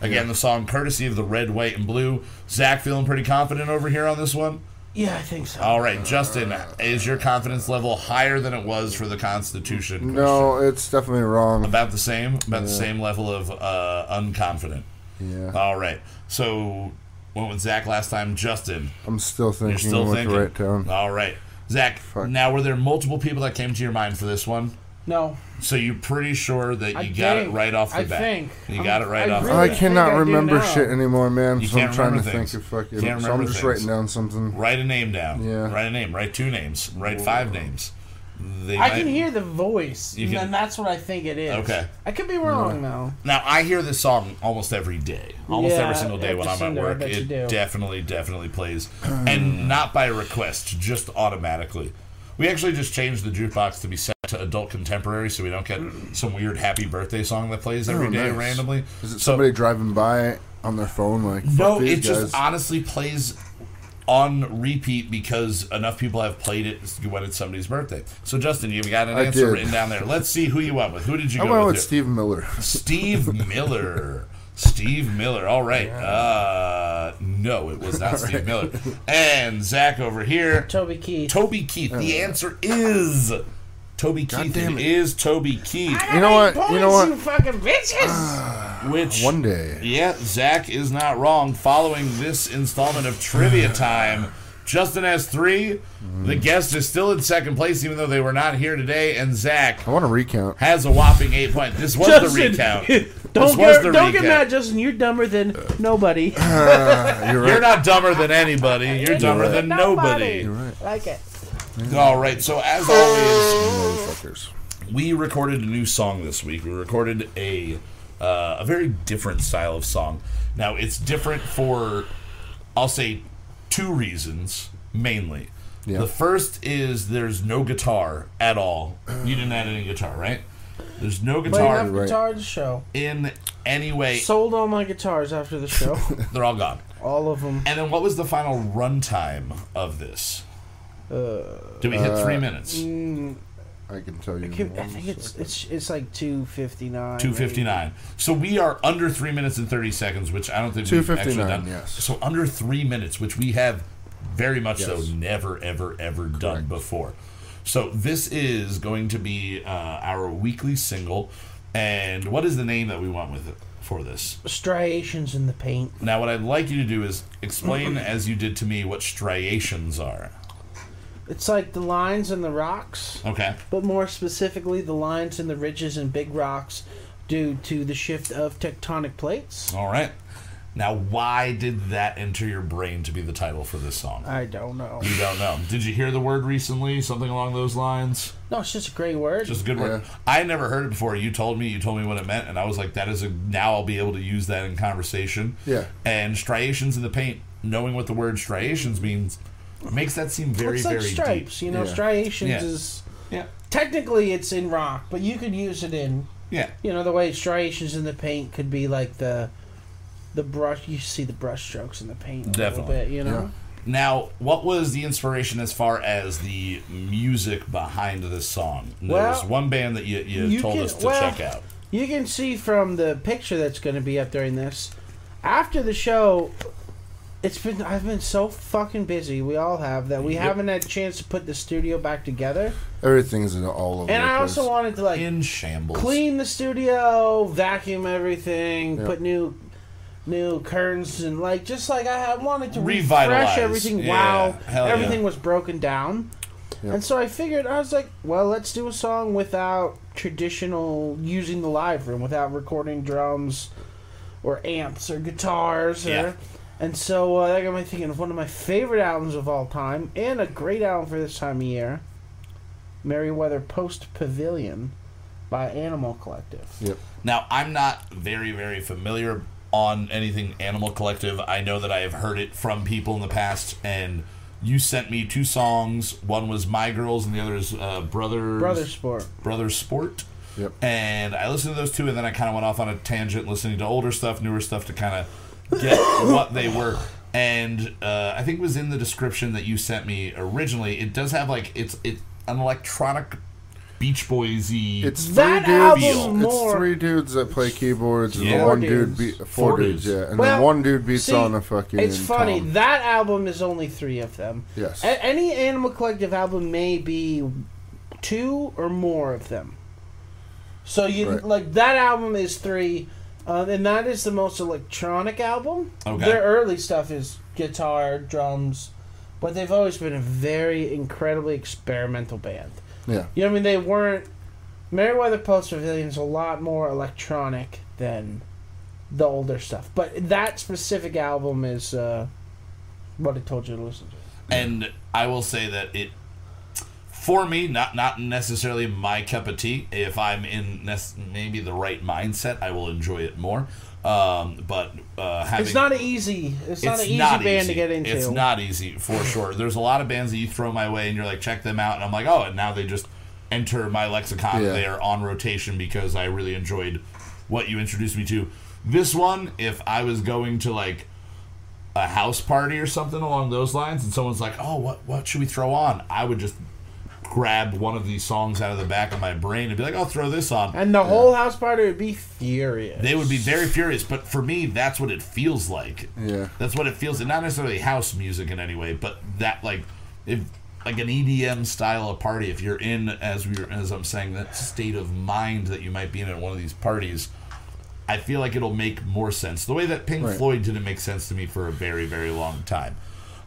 Again, the song courtesy of the red, white, and blue. Zach feeling pretty confident over here on this one? Yeah, I think so. All right, Justin, is your confidence level higher than it was for the Constitution? question? No, it's definitely wrong. About the same, about the same level of uh, unconfident. Yeah. All right. So went with Zach last time. Justin, I'm still thinking you're still thinking. the right tone. All right, Zach. Fuck. Now, were there multiple people that came to your mind for this one? No. So you're pretty sure that you I got it right off the I bat. think. you I'm- got it right I off. really- the I cannot I remember now. shit anymore, man. You so can't I'm trying to remember think things. of fucking. Can't so I'm just things. writing down something. Write a name down. Yeah. Write a name. Write two names. Write five names. They I might- can hear the voice, You and that's what I think it is. Okay. I could be wrong, mm-hmm. though. Now I hear this song almost every day, almost Yeah, every single day when I'm at work. It definitely, definitely plays, and not by request, just automatically. We actually just changed the jukebox to be set to adult contemporary, so we don't get some weird happy birthday song that plays every Oh, day nice. randomly. Is it So- somebody driving by on their phone like? No, fuck these it just honestly plays on repeat because enough people have played it when it's somebody's birthday. So Justin, you've got an I answer did. written down there. Let's see who you went with. Who did you I go went with? with? Steve Miller. Steve Miller. Steve Miller. All right. Uh, no, it was not Steve Miller. And Zach over here, Toby Keith. Toby Keith. The answer is Toby Keith. damn It it. is Toby Keith. You know what? You know what? You fucking bitches! Which One day. Yeah, Zach is not wrong. Following this installment of Trivia Time, Justin has three. The guest is still in second place, even though they were not here today. And Zach I want to recount. has a whopping eight points. This was the recount. don't was get, the don't get recount. mad, Justin. You're dumber than nobody. Uh, you're You're not dumber than anybody. You're dumber than nobody. You're right. Like it. All right. So as always, Motherfuckers. we recorded a new song this week. We recorded a uh, a very different style of song. Now it's different for I'll say two reasons mainly. Yeah. The first is there's no guitar at all. You didn't add any guitar, right? There's no Play guitar enough right. guitar at the show. in any way. Sold all my guitars after the show. They're all gone. all of them. And then what was the final runtime of this? Uh, Did we hit three minutes? mm, I can tell you. I, can- I think it's second. it's it's like two fifty nine. Two fifty nine. So we are under three minutes and thirty seconds, which I don't think we've actually 2:59, done. yes. So under three minutes, which we have very much so never ever ever done before. So this is going to be uh, our weekly single. And what is the name that we want with it for this? Striations in the paint. Now, what I'd like you to do is explain, as you did to me, what striations are. It's like the lines in the rocks, Okay. but more specifically, the lines in the ridges and big rocks due to the shift of tectonic plates. All right. Now, why did that enter your brain to be the title for this song? I don't know. You don't know. Did you hear the word recently? Something along those lines? No, it's just a great word. Just a good word. Yeah. I never heard it before. You told me. You told me what it meant, and I was like, "That is a." Now I'll be able to use that in conversation. Yeah. And striations in the paint. Knowing what the word striations means makes that seem very, it's like very stripes, deep. you know. Yeah. Striations Yeah. is Yeah. technically it's in rock, but you could use it in Yeah. you know the way striations in the paint could be like the the brush. You see the brush strokes in the paint a Definitely. little bit, you know. Now, what was the inspiration as far as the music behind this song? There Well, was one band that you, you, you told can- us to well, check out. You can see from the picture that's going to be up during this. After the show, it's been I've been so fucking busy. We all have that we Yep. haven't had a chance to put the studio back together. Everything's in all over And the I place. also wanted to like In shambles. clean the studio, vacuum everything, Yeah. put new new curtains and like just like I wanted to Revitalize. refresh everything. Yeah. Wow, Hell yeah. everything was broken down. Yeah. And so I figured I was like, well, let's do a song without traditional using the live room, without recording drums or amps or guitars. Or, Yeah. And so uh, that got me thinking of one of my favorite albums of all time and a great album for this time of year, Merriweather Post Pavilion by Animal Collective. Yep. Now, I'm not very, very familiar on anything Animal Collective. I know that I have heard it from people in the past, and you sent me two songs. One was My Girls, and the other is uh, Brothers Brother Sport. Brothers Sport. Yep. And I listened to those two, and then I kind of went off on a tangent, listening to older stuff, newer stuff to kind of get what they were. And uh, I think it was in the description that you sent me originally. It does have like it's it's an electronic Beach Boysy. It's three That dudes. album It's more- three dudes that play keyboards, and Yeah. the one Four dude, dudes. be, four, Four dudes, dudes. yeah, and Well, then one dude beats see, on a fucking. It's funny. tom. That album is only three of them. Yes. A- any Animal Collective album may be two or more of them. So you Right. like that album is three, uh, and that is the most electronic album. Okay. Their early stuff is guitar, drums, but they've always been a very incredibly experimental band. yeah. You know I mean? They weren't. Merriweather Post Pavilion's a lot more electronic than the older stuff, but that specific album is uh, what I told you to listen to. and I will say that it for me not not necessarily my cup of tea if I'm in nec- maybe the right mindset I will enjoy it more um, but uh, having It's not an easy. It's, not an easy not band easy. to get into. It's not easy for sure. There's a lot of bands that you throw my way and you're like, check them out, and I'm like, oh, and now they just enter my lexicon. Yeah. They are on rotation because I really enjoyed what you introduced me to. This one, if I was going to like a house party or something along those lines, and someone's like, oh, what what should we throw on? I would just grab one of these songs out of the back of my brain and be like, I'll throw this on. And the whole house party would be furious. They would be very furious, but for me, that's what it feels like. Yeah. That's what it feels. Not necessarily house music in any way, but that like if like an EDM style of party. If you're in as we as I'm saying that state of mind that you might be in at one of these parties, I feel like it'll make more sense. The way that Pink Right. Floyd didn't make sense to me for a very very long time.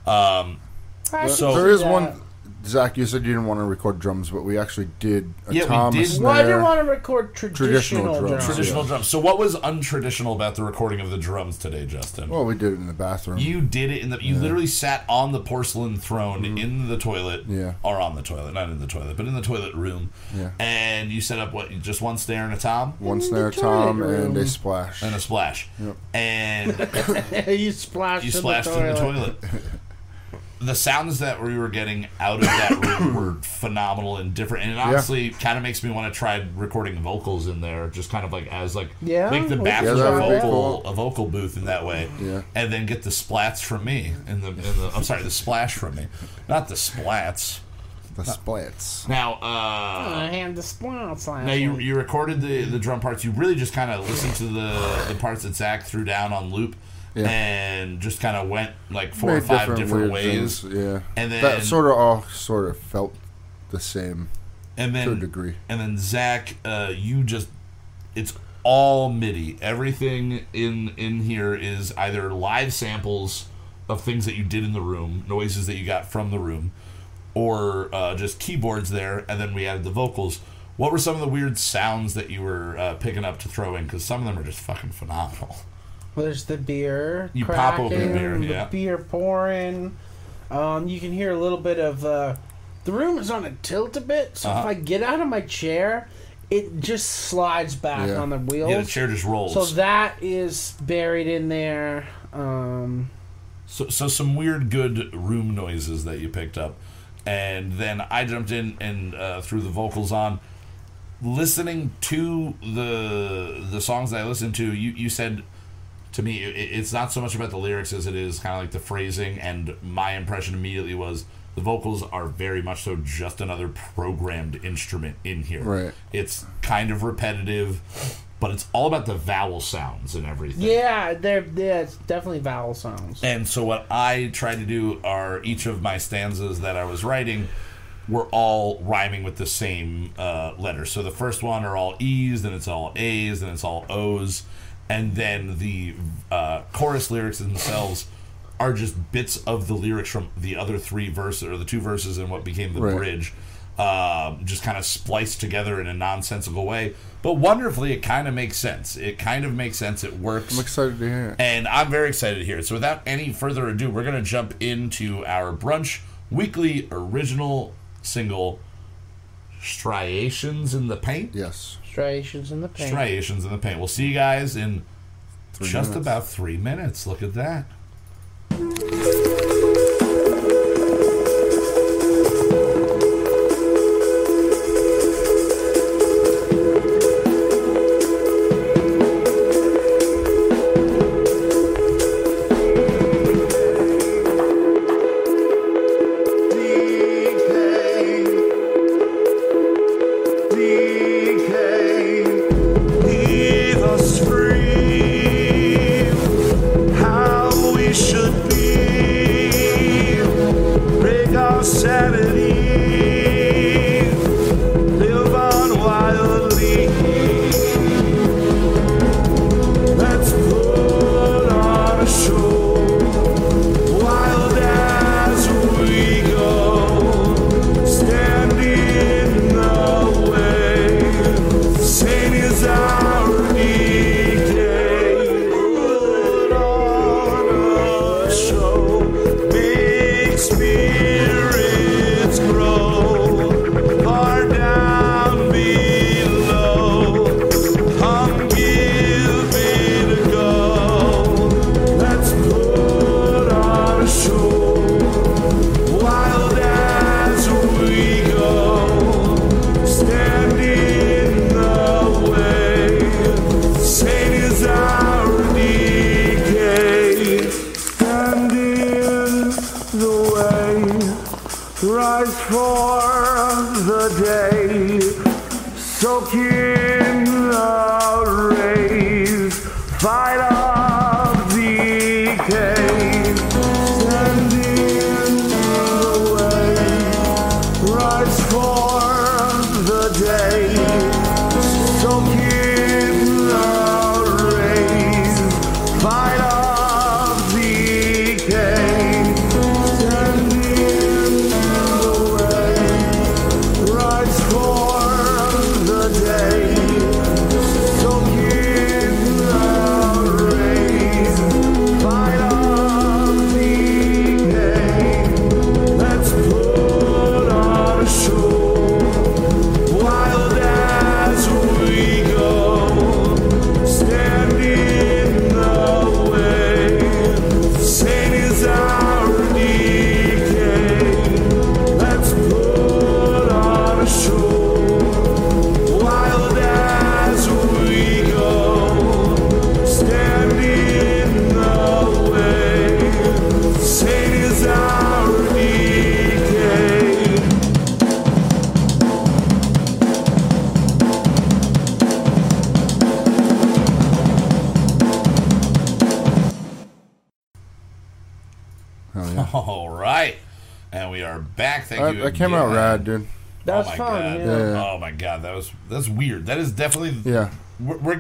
Um, So- can there see is that. one. Zach, you said you didn't want to record drums, but we actually did a Yeah, we tom, a did. snare. Well, I didn't want to record traditional, Traditional drums, drums. traditional drums. So what was untraditional about the recording of the drums today, Justin? Well, we did it in the bathroom. You did it in the. You literally sat on the porcelain throne mm-hmm. in the toilet. Yeah. or on the toilet, not in the toilet, but in the toilet room. Yeah. And you set up what? Just one snare and a tom one In snare toilet tom room. and a splash. and a splash, Yep. and you splashed. you in splashed the in the toilet. The sounds that we were getting out of that room were phenomenal and different, and it honestly kind of makes me want to try recording vocals in there, just kind of like as like Yeah, make the we bathroom could a try that. vocal a vocal booth in that way, Yeah. and then get the splats from me in the in the I'm sorry the splash from me, not the splats. the splats. Now, uh, I had the splats last now you you recorded the the drum parts. You really just kind of listened to the the parts that Zach threw down on loop, Yeah. and just kind of went like four or five different, weird ways, things, Yeah. and then that sort of all sort of felt the same and to a then degree. and then Zach, uh, you just it's all MIDI. Everything in in here is either live samples of things that you did in the room, noises that you got from the room, or uh, just keyboards there, and then we added the vocals. What were some of the weird sounds that you were uh, picking up to throw in? Because some of them are just fucking phenomenal. There's the beer. You pop open cracking, beer, the beer pouring. Um, you can hear a little bit of. Uh, the room is on a tilt a bit, so if Uh-huh. I get out of my chair, it just slides back Yeah. on the wheels. Yeah, the chair just rolls. So that is buried in there. Um, So, so some weird, good room noises that you picked up, and then I jumped in and uh, threw the vocals on. Listening to the the songs that I listened to, you you said to me it, it's not so much about the lyrics as it is kind of like the phrasing. And my impression immediately was the vocals are very much so just another programmed instrument in here. Right. It's kind of repetitive, but it's all about the vowel sounds and everything. yeah, they're yeah, it's definitely vowel sounds. And so what I tried to do are each of my stanzas that I was writing were all rhyming with the same uh, letter. So the first one are all E's, then it's all A's, then it's all O's, and then the uh, chorus lyrics themselves are just bits of the lyrics from the other three verses or the two verses and what became the Right. bridge. Um, just kind of spliced together in a nonsensical way, but wonderfully, it kind of makes sense. It kind of makes sense. It works. I'm excited to hear it. And I'm very excited to hear it. So without any further ado, we're going to jump into our brunch weekly original single, Striations in the Paint. Yes. Striations in the paint. Striations in the Paint. We'll see you guys in Three just minutes. about three minutes. Look at that.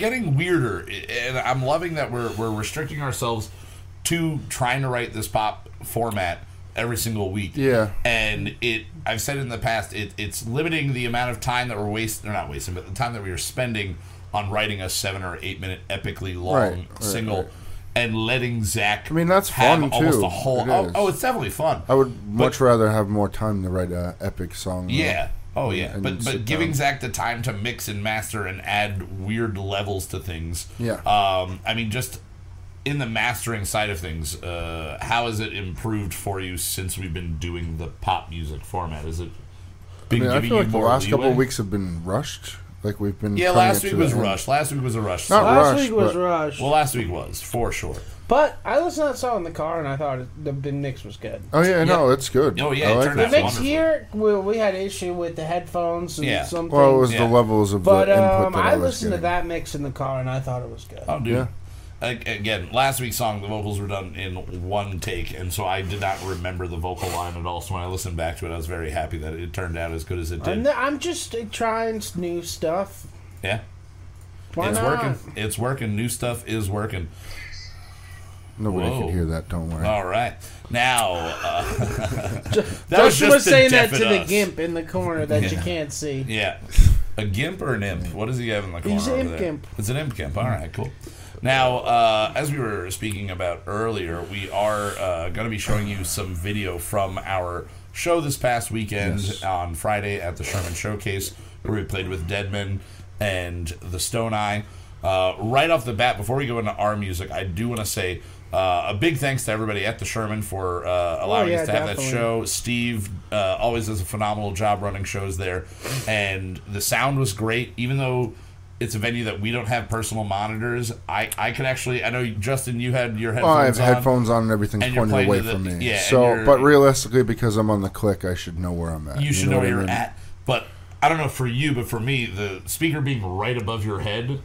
Getting weirder, and I'm loving that we're we're restricting ourselves to trying to write this pop format every single week. Yeah. and it I've said in the past it, it's limiting the amount of time that we're wasting, or not wasting, but the time that we are spending on writing a seven or eight minute epically long Right, right, single. right. And letting Zach, I mean, that's have fun, almost too. a whole. It oh, oh, it's definitely fun. I would much rather have more time to write a epic song. though. Yeah. Oh yeah. and but but giving down. Zach the time to mix and master and add weird levels to things. Yeah. Um. I mean, just in the mastering side of things, uh, how has it improved for you since we've been doing the pop music format? Is it I been mean, I feel you like the more last couple leeway? of weeks have been rushed. Like we've been. Yeah, last week was the end. rush. Last week was a rush. Not So- Last Rush, week was but- Rush. well, last week was for sure. But I listened to that song in the car and I thought it, the, the mix was good. Oh yeah, no, it's good. Oh, yeah, I it like turned that out The mix wonderful. here, we, we had issue with the headphones and Yeah. some Well, it was Yeah. the levels of But the input um, that I I, was listened to getting. that mix in the car and I thought it was good. Oh, dude. Yeah. Ag- Again, last week's song, the vocals were done in one take, and so I did not remember the vocal line at all. So when I listened back to it, I was very happy that it turned out as good as it did. I'm, I'm just uh, trying s- new stuff. yeah, Why it's not? working. It's working. New stuff is working. Nobody Whoa. could hear that. Don't worry. All right, now uh, that Justin was just was saying that deafen to the gimp in the corner that you can't see. Yeah, a gimp or an imp? What does he have in the corner? He's an over imp there? gimp. It's an imp gimp. All right, cool. Now, uh, as we were speaking about earlier, we are uh, going to be showing you some video from our show this past weekend Yes. on Friday at the Sherman Showcase, where we played with Deadman and the Stone Eye. Uh, right off the bat, before we go into our music, I do want to say uh, a big thanks to everybody at the Sherman for uh, allowing Oh, yeah, us to have that show. Steve uh, always does a phenomenal job running shows there, and the sound was great. Even though it's a venue that we don't have personal monitors, I I could actually. I know Justin, you had your Well, Oh, I have headphones on. headphones on and everything's And you're pointed away the- from me. yeah, so, but realistically, because I'm on the click, I should know where I'm at. you should know know where you're mean? at. But I don't know for you, but for me, the speaker being right above your head,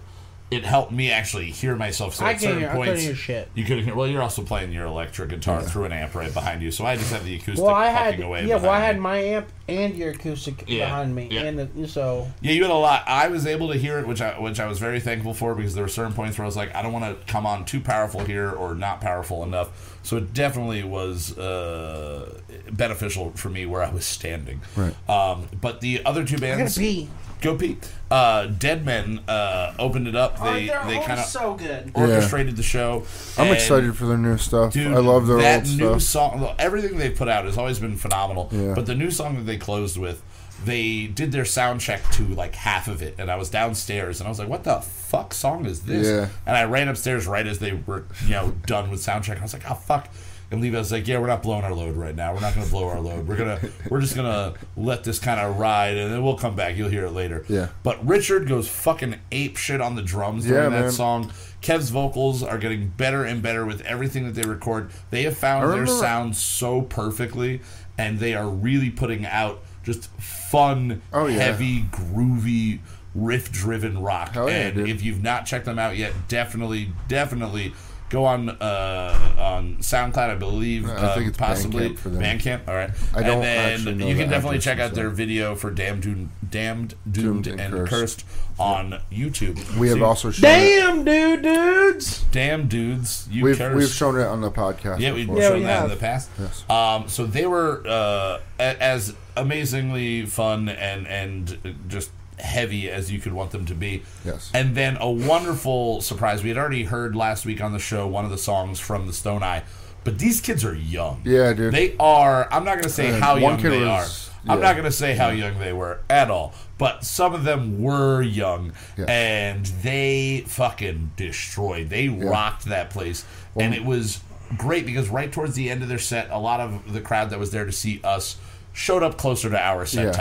it helped me actually hear myself. So I at can't certain hear- I couldn't points, hear shit. You couldn't hear. Well, you're also playing your electric guitar through an amp right behind you, so I just have the acoustic Well, I had away. yeah, well, I had me. my amp and your acoustic Yeah, behind me, yeah. and the, so Yeah, you had a lot. I was able to hear it, which I which I was very thankful for because there were certain points where I was like, I don't want to come on too powerful here or not powerful enough. So it definitely was uh, beneficial for me where I was standing. Right. Um, but the other two I bands, gotta pee. Go pee. Uh, Dead Men uh, opened it up. They they're they kind of so good. orchestrated the show. I'm excited for their new stuff. Dude, I love their that old new stuff. song. Everything they've put out has always been phenomenal. Yeah. But the new song that they closed with, they did their sound check to like half of it, and I was downstairs, and I was like, "What the fuck song is this?" Yeah. And I ran upstairs right as they were, you know, done with sound check. And I was like, "Oh fuck." And Levi was like, "Yeah, we're not blowing our load right now. We're not going to blow our load. We're gonna, we're just gonna let this kind of ride, and then we'll come back. You'll hear it later." Yeah. But Richard goes fucking ape shit on the drums during Yeah, that man. song. Kev's vocals are getting better and better with everything that they record. They have found their sound so perfectly, and they are really putting out just fun, Oh, yeah. heavy, groovy, riff-driven rock. Yeah, and dude. if you've not checked them out yet, definitely, definitely go on uh, on SoundCloud. I believe I uh, think it's possibly Bandcamp for them. Bandcamp. All right, I don't and then actually know you can definitely check out and their video for "Damned, Doomed, Damned, Doomed, Doomed and and, Cursed. Cursed, on YouTube. We have See, also shown it. Damn, dude, dudes. damn dudes, you We've cursed. we've shown it on the podcast. Yeah, we've. Yeah, shown we that have. in the past. Yes. Um, so they were uh, as amazingly fun and and just heavy as you could want them to be. Yes. And then a wonderful surprise. We had already heard last week on the show one of the songs from the Stone Eye, but these kids are young. Yeah, dude. They are. I'm not going to say how young they was- are. I'm yeah. not going to say how young they were at all. But some of them were young, Yeah. and they fucking destroyed. They rocked that place, and it was great because right towards the end of their set, a lot of the crowd that was there to see us showed up closer to our set Yeah.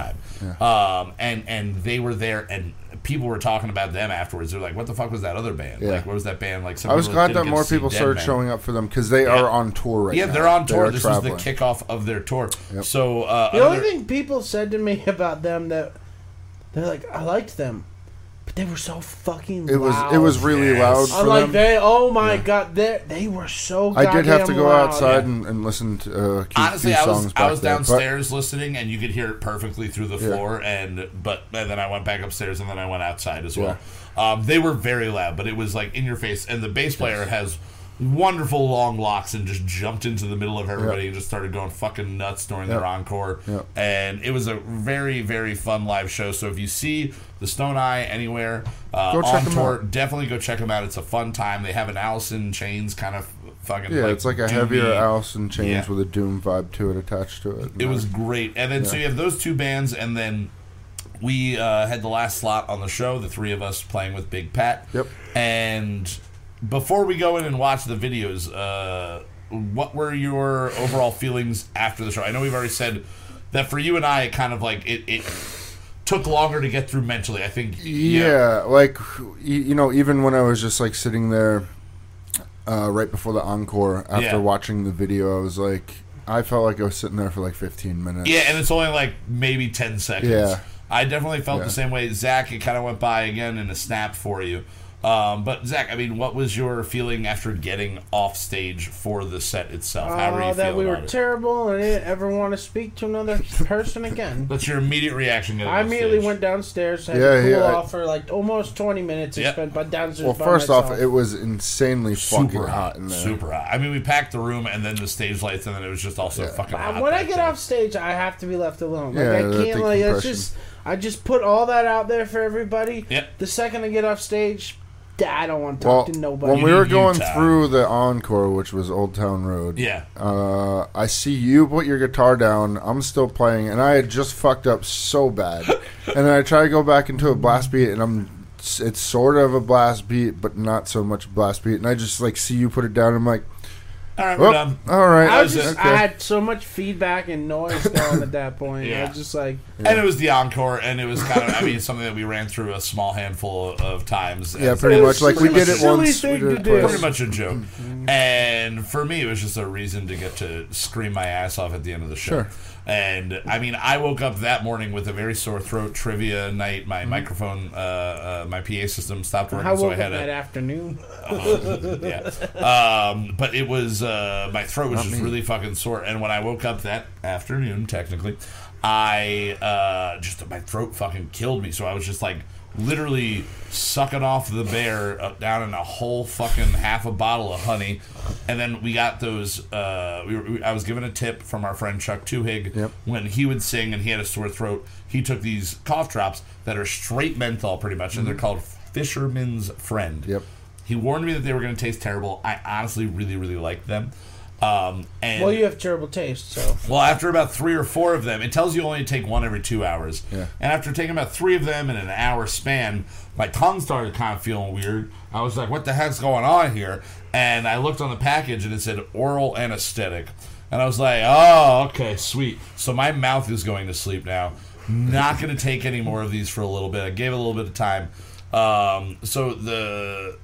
time, um, and and they were there, and people were talking about them afterwards. They're like, "What the fuck was that other band? Yeah. Like, what was that band? Like, some I was glad that more people started Man. showing up for them because they are on tour right now. Yeah, now. they're on tour. are This traveling. was the kickoff of their tour. Yep. So uh, The another- only thing people said to me about them that they're like, I liked them, but they were so fucking. It was loud. it was really Yes. loud for I'm like them. they. Oh my god, they they were so. I did have to go loud. outside and, and listen to uh, a few, honestly, few I was back I was there, but- downstairs listening, and you could hear it perfectly through the Yeah. floor. And but and then I went back upstairs, and then I went outside as well. Um, they were very loud, but it was like in your face. And the bass player has wonderful long locks and just jumped into the middle of everybody Yep. and just started going fucking nuts during Yep. their encore. Yep. And it was a very, very fun live show. So if you see the Stone Eye anywhere uh, Go on tour, out. definitely go check them out. It's a fun time. They have an Alice in Chains kind of fucking Yeah, it's like a heavier doomy- Alice in Chains Yeah. with a Doom vibe to it attached to it. it was great. And then so you have those two bands, and then we uh, had the last slot on the show. The three of us playing with Big Pat. Yep. And before we go in and watch the videos, uh, what were your overall feelings after the show? I know we've already said that for you and I, it kind of like it. it took longer to get through mentally. I think. Yeah, like you know, even when I was just like sitting there uh, right before the encore after Yeah. watching the video, I was like, I felt like I was sitting there for like 15 minutes. Yeah, and it's only like maybe 10 seconds. Yeah. I definitely felt Yeah. the same way. Zach, it kind of went by again in a snap for you. Um, but Zach, I mean, what was your feeling after getting off stage for the set itself? How were you Oh, that feeling we were it? terrible and I didn't ever want to speak to another person again. That's your immediate reaction. getting I immediately stage. went downstairs, had Yeah, to cool yeah, I- off for like almost 20 minutes and Yep. spent by downstairs Well, by first myself. off, it was insanely fucking super hot in there. Super hot. I mean, we packed the room and then the stage lights, and then it was just also fucking hot. Uh, when I get there. off stage, I have to be left alone. Like Yeah, I the can't like it's just I just put all that out there for everybody. Yep. The second I get off stage, I don't want to Well, talk to nobody. when we were going time. through the encore, which was Old Town Road, Yeah. uh, I see you put your guitar down. I'm still playing, and I had just fucked up so bad. and then I try to go back into a blast beat, and I'm it's sort of a blast beat, but not so much blast beat. And I just like see you put it down. I'm like, All right, we're well, done. all right, I was was just okay. I had so much feedback and noise going at that point. I Yeah. was just like And it was the encore, and it was kind of, I mean, something that we ran through a small handful of times. yeah, pretty It much was like we pretty did much it a once. We thing did to it do. twice. pretty much a joke. And for me, it was just a reason to get to scream my ass off at the end of the show. Sure. And I mean, I woke up that morning with a very sore throat. Trivia night, my microphone, uh, uh, my PA system stopped working, I so woke I up had that a afternoon. yeah. Um, but it was uh, my throat was Not just me. really fucking sore, and when I woke up that afternoon, technically, I uh, just my throat fucking killed me. So I was just like literally sucking off the bear uh, down in a whole fucking half a bottle of honey, and then we got those. Uh, we were, we, I was given a tip from our friend Chuck Tuhig Yep. when he would sing and he had a sore throat. He took these cough drops that are straight menthol, pretty much, and they're called Fisherman's Friend. Yep. He warned me that they were going to taste terrible. I honestly really, really liked them. Um, and Well, you have terrible taste, so well, after about three or four of them, it tells you only to take one every two hours. Yeah. And after taking about three of them in an hour span, my tongue started kind of feeling weird. I was like, "What the heck's going on here?" And I looked on the package and it said oral anesthetic, and I was like, "Oh, okay, sweet." So my mouth is going to sleep now. Not going to take any more of these for a little bit. I gave it a little bit of time. Um, so the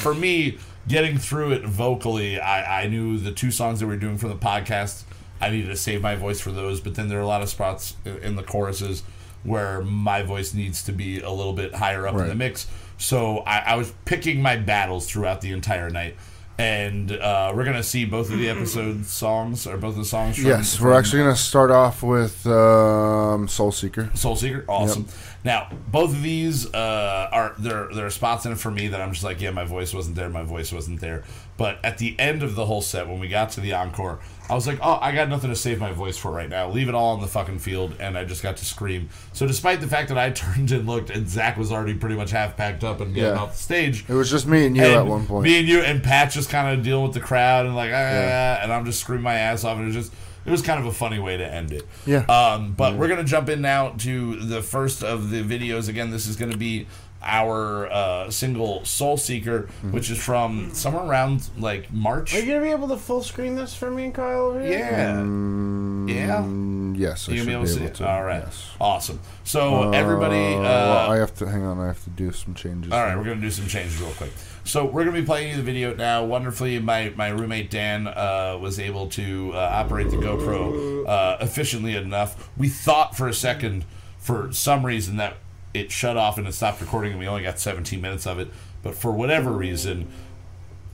for me getting through it vocally, I, I knew the two songs that we were doing for the podcast. I needed to save my voice for those, but then there are a lot of spots in the choruses where my voice needs to be a little bit higher up in the mix. So I, I was picking my battles throughout the entire night. And uh, we're gonna see both of the episode songs or both of the songs. From, Yes, we're from- actually going to start off with um, Soul Seeker. Soul Seeker, awesome. Now, both of these uh, are there. There are spots in it for me that I'm just like, yeah, my voice wasn't there, my voice wasn't there. But at the end of the whole set, when we got to the encore, I was like, oh, I got nothing to save my voice for right now. Leave it all on the fucking field, and I just got to scream. So, despite the fact that I turned and looked, and Zach was already pretty much half packed up and getting Yeah. off the stage, It was just me and you and at one point. Me and you and Pat just kind of dealing with the crowd and like, ah, and I'm just screaming my ass off, and it was just, it was kind of a funny way to end it. Yeah. Um, but we're gonna jump in now to the first of the videos. Again, this is gonna be our uh, single "Soul Seeker," Mm-hmm. which is from somewhere around like March. are you gonna be able to full screen this for me and Kyle over here? Yeah. yeah. Mm, yes, I You should gonna be able to see it. to. All right. Yes. Awesome. So everybody. Uh, well, I have to hang on. I have to do some changes. All right, we're gonna do some changes real quick. So we're gonna be playing you the video now. Wonderfully, my my roommate Dan uh, was able to uh, operate the GoPro uh, efficiently enough. We thought for a second, for some reason, that it shut off and it stopped recording, and we only got 17 minutes of it. But for whatever reason,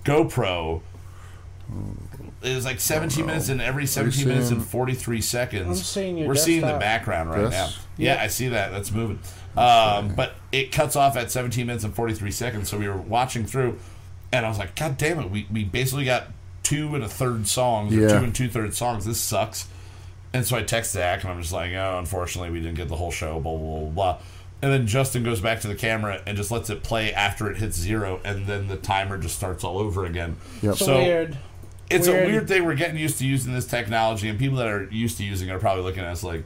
GoPro is like 17 minutes, and every 17 minutes and 43 seconds, I'm seeing your we're seeing the desktop. background right now. Yeah, I see that. That's moving. Um, but it cuts off at 17 minutes and 43 seconds. So we were watching through, and I was like, God damn it, we, we basically got two and a third songs, or Yeah. two and two thirds songs. This sucks. And so I text Zach, and I'm just like, oh, unfortunately, we didn't get the whole show, blah, blah, blah, blah. And then Justin goes back to the camera and just lets it play after it hits zero, and then the timer just starts all over again. Yep. So, So weird. it's a Weird. weird thing. We're getting used to using this technology, and people that are used to using it are probably looking at us like,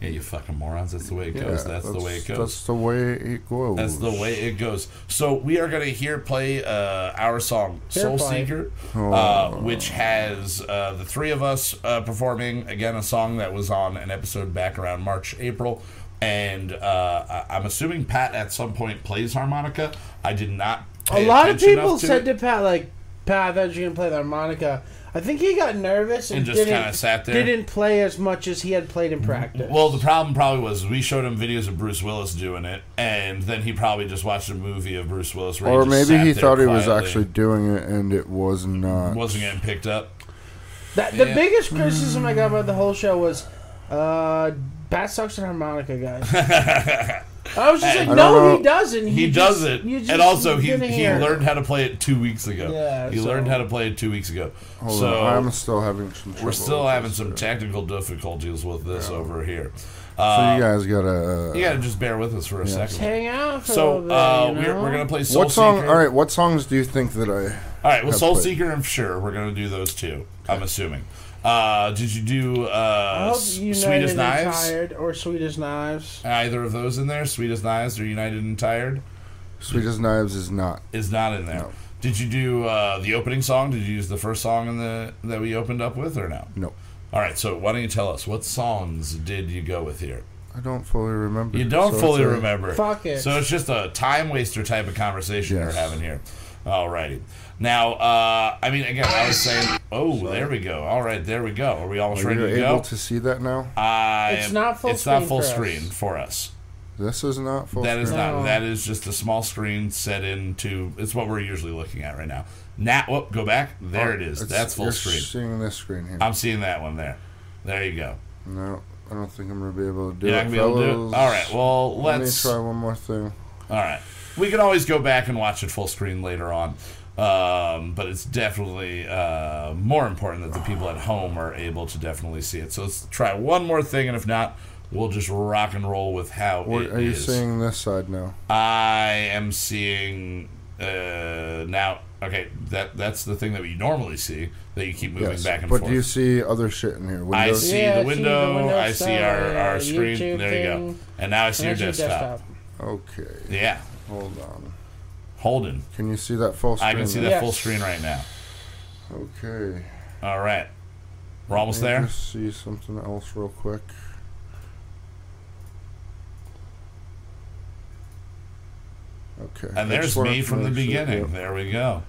yeah, you fucking morons. That's the way it Yeah, goes. that's, the way it goes. That's the way it goes. That's the way it goes. So we are going to hear play uh, our song "Soul play. Seeker," Oh. uh, which has uh, the three of us uh, performing again a song that was on an episode back around March, April. And uh, I- I'm assuming Pat at some point plays harmonica. I did not. A lot of people enough to said it to Pat, like, Pat, I thought you were going to play the harmonica. I think he got nervous and, and just didn't, kind of sat there. didn't play as much as he had played in practice. Well, the problem probably was we showed him videos of Bruce Willis doing it, and then he probably just watched a movie of Bruce Willis. Where or he maybe he there thought he was actually doing it and it was not. wasn't getting picked up. That, the Yeah. biggest criticism I got about the whole show was, uh, Pat sucks at harmonica, guys. I was just like, no, know. he doesn't. He You does just- it, you and also he he hear learned how to play it two weeks ago. Yeah, he so- learned how to play it two weeks ago. Hold so on, I'm still having some trouble. we're still having some uh, technical difficulties with this over here. So Uh, you guys gotta. Uh, you gotta just bear with us for a Yeah. second. Hang out for a So little bit, uh, you we're, we're gonna play Soul what song? Seeker. All right, what songs do you think that I? All right, well, have Soul played. Seeker, I'm sure we're gonna do those two. I'm assuming. Uh, did you do I uh, hope Sweet as Knives? Tired or Sweet as Knives. Either of those in there? Sweet as Knives or United and Tired Sweet as Knives is not. is not in there. No. Did you do uh, the opening song? Did you use the first song in the that we opened up with, or no? No, All right, so why don't you tell us what songs did you go with here? I don't fully remember. You don't So fully a- remember. Fuck it. So it's just a time waster type of conversation Yes. we're having here. Alrighty. Now, uh, I mean, again, I was saying, oh, there we go. All right, there we go. Are we almost Are ready you to able go? to see that now? I It's not full It's not screen full for us. screen for us. This is not full. That is screen? not. No. That is just a small screen set into. It's what we're usually looking at right now. Now, whoop, go back. There it is. It's- That's full you're screen. Seeing this screen here. I'm seeing that one there. There you go. no, I don't think I'm gonna be able to do You're it. not gonna be able to do it. All right. Well, Let let's. me try one more thing. All right. We can always go back and watch it full screen later on. Um, but it's definitely uh, more important that the people at home are able to definitely see it. So let's try one more thing, and if not, we'll just rock and roll with how What, it are you is. seeing this side now? I am seeing uh, now. Okay, that that's the thing that we normally see that you keep moving Yes. back and but forth. But do you see other shit in here? I see Yeah, I the see window. the window I see our, our screen. YouTube there you go. And now I see your And that's desktop. Okay, Yeah, hold on. Holden. Can you see that full screen? I can see now? that full screen right now. Okay. All right, we're almost Let me there. Just see something else real quick. Okay. And there's me from the make sure- beginning. yep. There we go.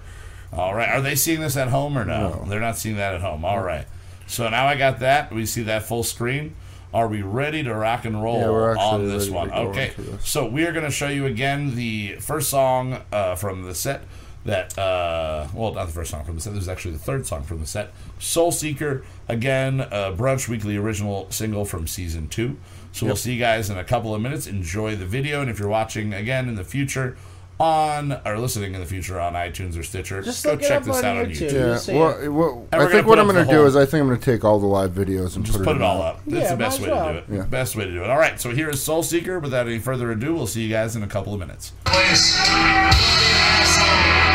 All right. Are they seeing this at home or no? No. They're not seeing that at home. All right. So now I got that. We see that full screen. Are we ready to rock and roll Yeah, on this one? Okay. this. So we are going to show you again the first song uh, from the set. That uh, well, not the first song from the set. This is actually the third song from the set. Soul Seeker again, uh, Brunch Weekly original single from season two. So we'll see you guys in a couple of minutes. Enjoy the video, and if you're watching again in the future on or listening in the future on iTunes or Stitcher, Just go check this out on YouTube. YouTube. Yeah. Well, well, I think what I'm going to do is I think I'm going to take all the live videos and Just put, put it in all up. That's Yeah, the best way as to do it. Yeah. Best way to do it. All right, so here is Soul Seeker. Without any further ado, we'll see you guys in a couple of minutes. Thank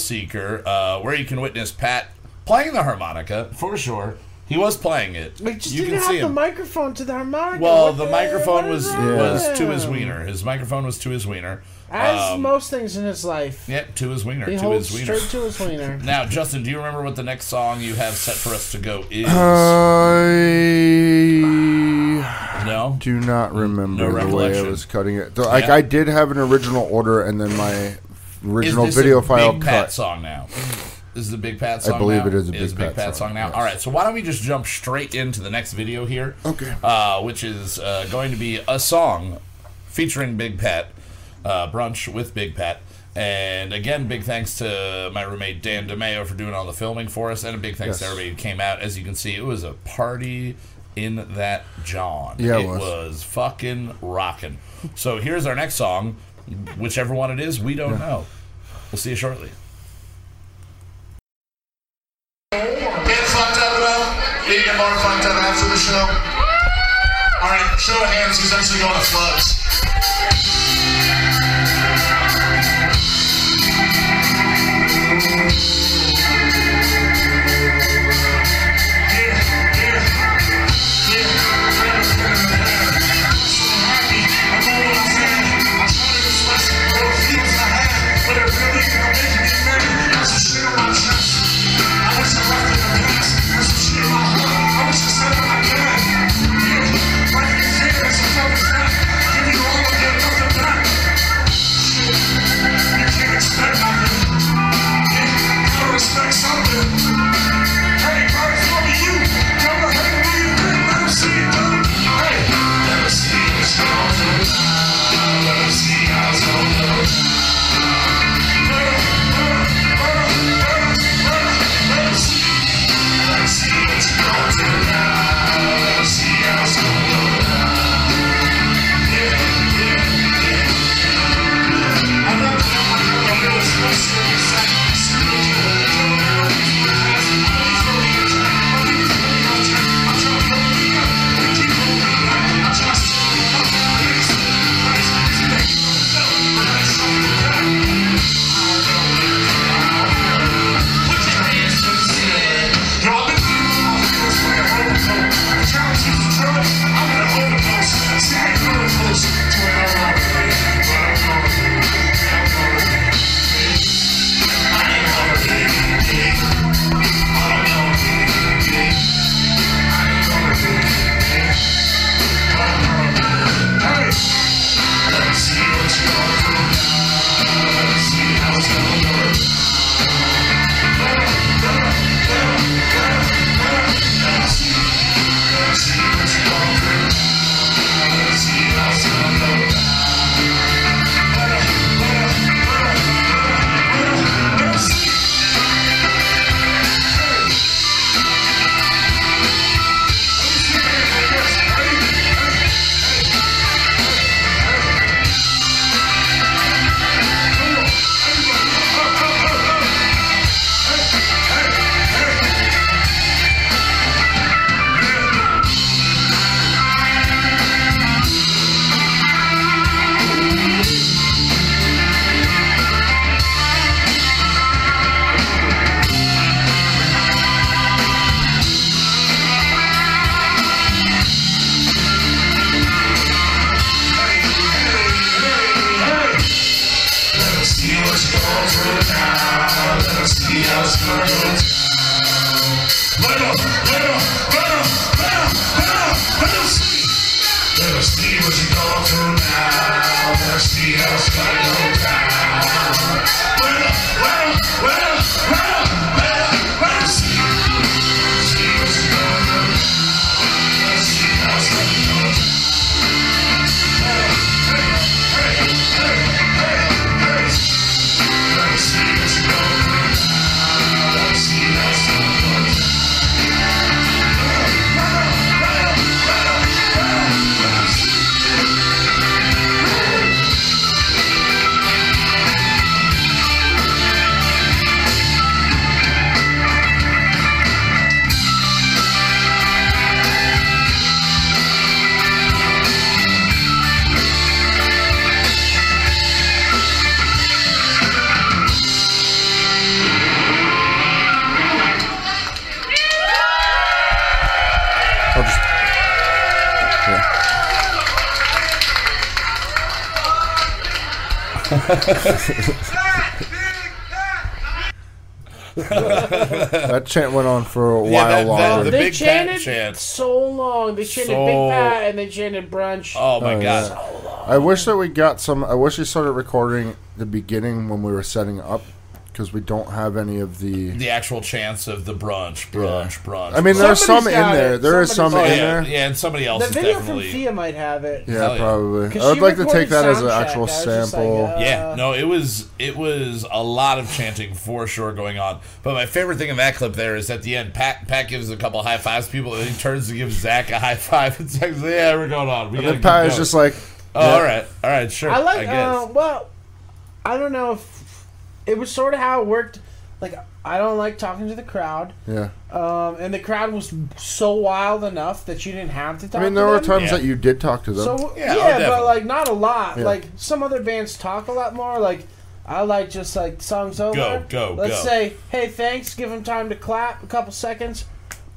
Seeker, uh, where you can witness Pat playing the harmonica for sure. He was playing it. We just you didn't can have see the him. microphone to the harmonica. well, What the what microphone was wrong was to his wiener. His microphone was to his wiener. As Um, most things in his life, Yeah, to his wiener. he to holds his wiener. straight to his wiener. Now, Justin, do you remember what the next song you have set for us to go is? I no. do not remember No the way I was cutting it. Like Yeah. I did have an original order, and then my Is original this video a file Big Pat cut. song now? This is the Big Pat song. I believe now? it is a It Big Big Pat Pat, song, song now. yes. All right, so why don't we just jump straight into the next video here? Okay. Uh, which is uh, going to be a song featuring Big Pat, uh, brunch with Big Pat. And again, big thanks to my roommate Dan DeMeo for doing all the filming for us, and a big thanks to everybody who came out. As you can see, it was a party in that John. Yeah, it it was. was fucking rocking. So here's our next song, whichever one it is, we don't know. We'll see you shortly. Get fucked up at all? More fucked up after the show? Alright, show of hands who's actually going to floods. us go through now. Let us see us go through now. Let us, let us, let us, let us, let us, let us see. Let us see what you go through now. Let us see us go through now. Let us, let us, let. That chant went on for a Yeah, while that- that- longer. the they Big Pat chanted chant. so long. They chanted So- Big Pat and they chanted brunch. Oh my Oh, god. I wish that we got some. I wish we started recording the beginning when we were setting up because we don't have any of the. The actual chance of the brunch, brunch, brunch. I mean, there's some Somebody's in got there. it. There is some Somebody's in yeah, there. yeah, and somebody else the is video from definitely. Thea might have it. Yeah, Hell yeah. probably. 'Cause I would like to take that as an actual I was just like, sample. uh, Yeah, no, it was it was a lot of chanting for sure going on. But my favorite thing in that clip there is at the end, Pat Pat gives a couple high fives to people, and he turns to give Zach a high five, and Zach's like, "Yeah, we're going on." We And gotta then keep Pat is just like, "Oh, yeah. all right, all right, sure." I like. I guess. uh, well, I don't know if it was sort of how it worked. Like I don't like talking to the crowd, yeah. um, and the crowd was so wild enough that you didn't have to talk. To them. I mean, to there were them. times Yeah. that you did talk to them. So Yeah, yeah, oh, but like not a lot. Yeah. Like some other bands talk a lot more. Like I like just like songs over. Go, go, Let's go. say, hey, thanks. Give them time to clap. A couple seconds.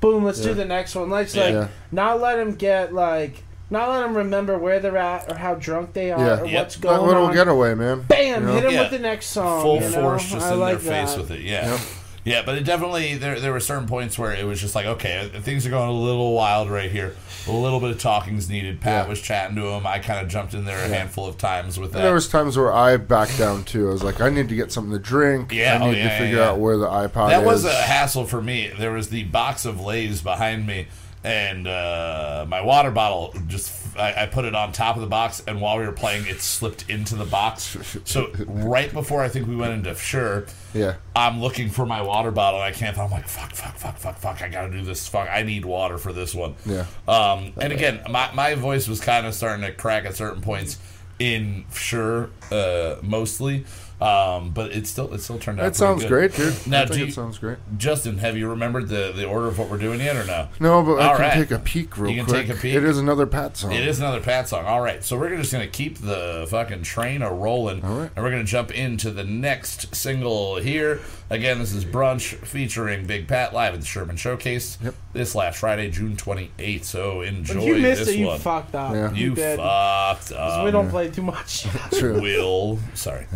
Boom. Let's Yeah. do the next one. Let's like Yeah. not let them get like not let them remember where they're at or how drunk they are Yeah. or Yep. what's that going little getaway, man. Bam! You know? Hit them Yeah. with the next song. full you know? force just I in like their face with it. Yeah. Yep. Yeah, but it definitely there there were certain points where it was just like, okay, things are going a little wild right here. A little bit of talking's needed. Pat Yeah. was chatting to him. I kind of jumped in there a handful of times with that. And there was times where I backed down too. I was like, I need to get something to drink. Yeah, I oh, need yeah, to figure yeah, out where the iPod that is. was a hassle for me. There was the box of Lay's behind me, and uh, my water bottle just I, I put it on top of the box, and while we were playing, it slipped into the box. So right before I think we went into sure. yeah. I'm looking for my water bottle. And I can't. I'm like, fuck, fuck, fuck, fuck, fuck. I gotta do this. Fuck, I need water for this one. Yeah. Um, and again, my, my voice was kind of starting to crack at certain points in sure, uh, mostly. Um, but it still it still turned out. That sounds good. great, dude. Now, I think you- it sounds great. Justin, have you remembered the, the order of what we're doing yet or no? No, but I All can right. take a peek real You can quick. take a peek? It is another Pat song. It is another Pat song. All right, so we're just gonna keep the fucking train a rolling, All right. and we're gonna jump into the next single here. Again, this is Brunch featuring Big Pat live at the Sherman Showcase. Yep. This last Friday, June twenty eighth. So enjoy If you missed this it, you one. fucked up. Yeah. you did. fucked 'Cause up. we don't play too much. True. Will sorry.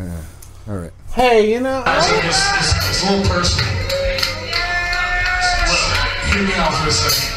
All right. hey, you know. I think it's, it's, it's a little personal. Well, hear me out for a second.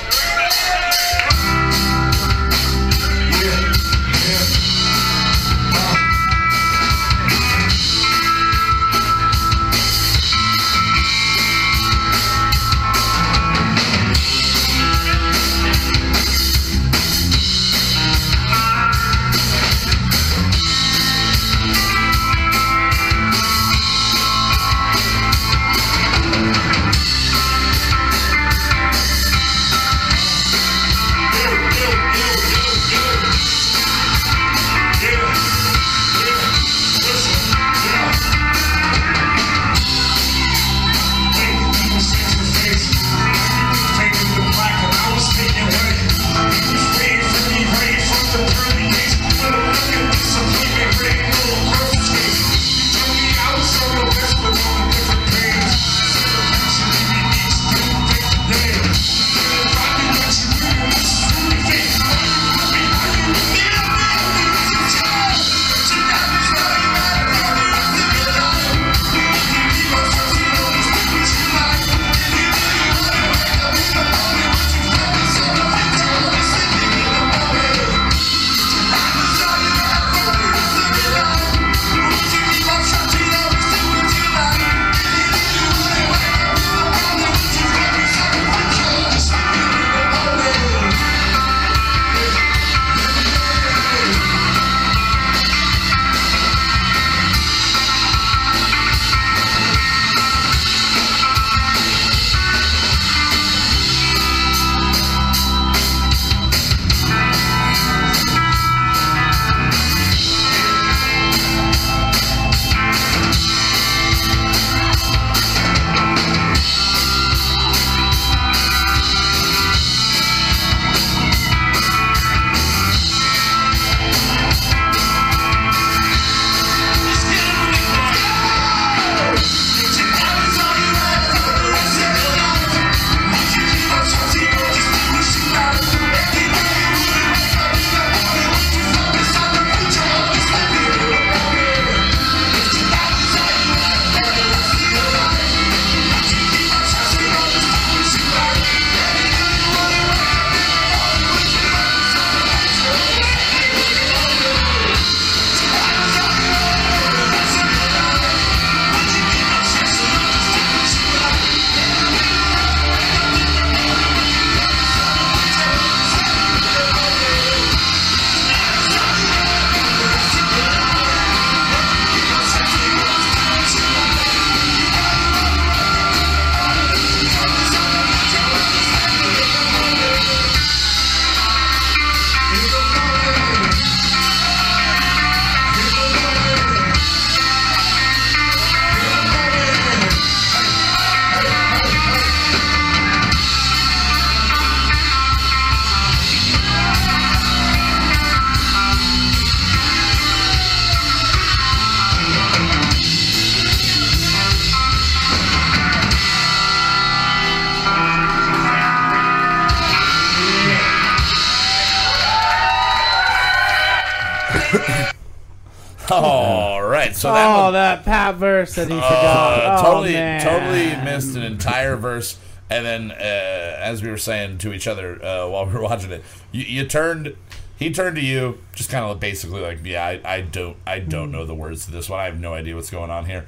So that oh, one, that Pat verse that he uh, forgot. Oh, totally, man. totally missed an entire verse. And then, uh, as we were saying to each other uh, while we were watching it, you, you turned. He turned to you, just kind of basically like, "Yeah, I, I don't, I don't know the words to this one. I have no idea what's going on here."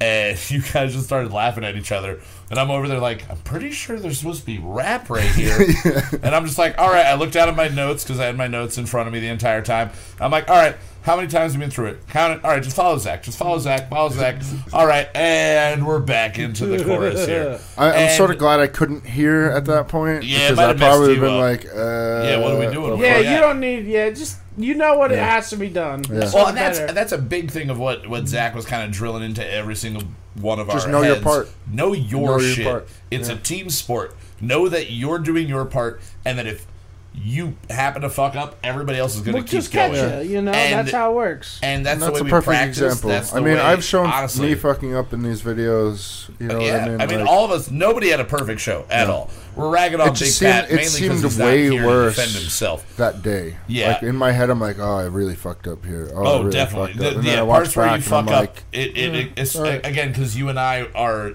And you guys just started laughing at each other. And I'm over there like, I'm pretty sure there's supposed to be rap right here. And I'm just like, all right. I looked down at my notes because I had my notes in front of me the entire time. I'm like, all right. How many times have we been through it? Count it. All right, just follow Zach. Just follow Zach. Follow Zach. All right, and we're back into the chorus here. I, I'm And- sort of glad I couldn't hear at that point Yeah, it because might I have messed probably you would have been up. like, uh, Yeah, what are we doing? Yeah, Yeah. you don't need. Yeah, just you know what it has to be done. Yeah. It's Well, and that's better. that's a big thing of what what Zach was kind of drilling into every single one of Just our know your heads. part. Know your Know your shit. part. It's a team sport. Know that you're doing your part, and that if you happen to fuck up, everybody else is going to We'll keep just catch going. you. You know, And- that's how it works. And that's, And the way a we perfect practice. example. That's the I mean, way- I've shown honestly, me fucking up in these videos. You know yeah, what I mean? I mean, Like, all of us. Nobody had a perfect show at all. We're ragging on It Big seemed- Pat it mainly because seemed he's not way here worse. to defend himself. that day. Yeah. Like in my head, I'm like, oh, I really fucked up here. Oh, Oh, really definitely. fucked up. The, then yeah, I watch parts where you back and I'm fuck up. like, It, it, it, it's all right. again because you and I are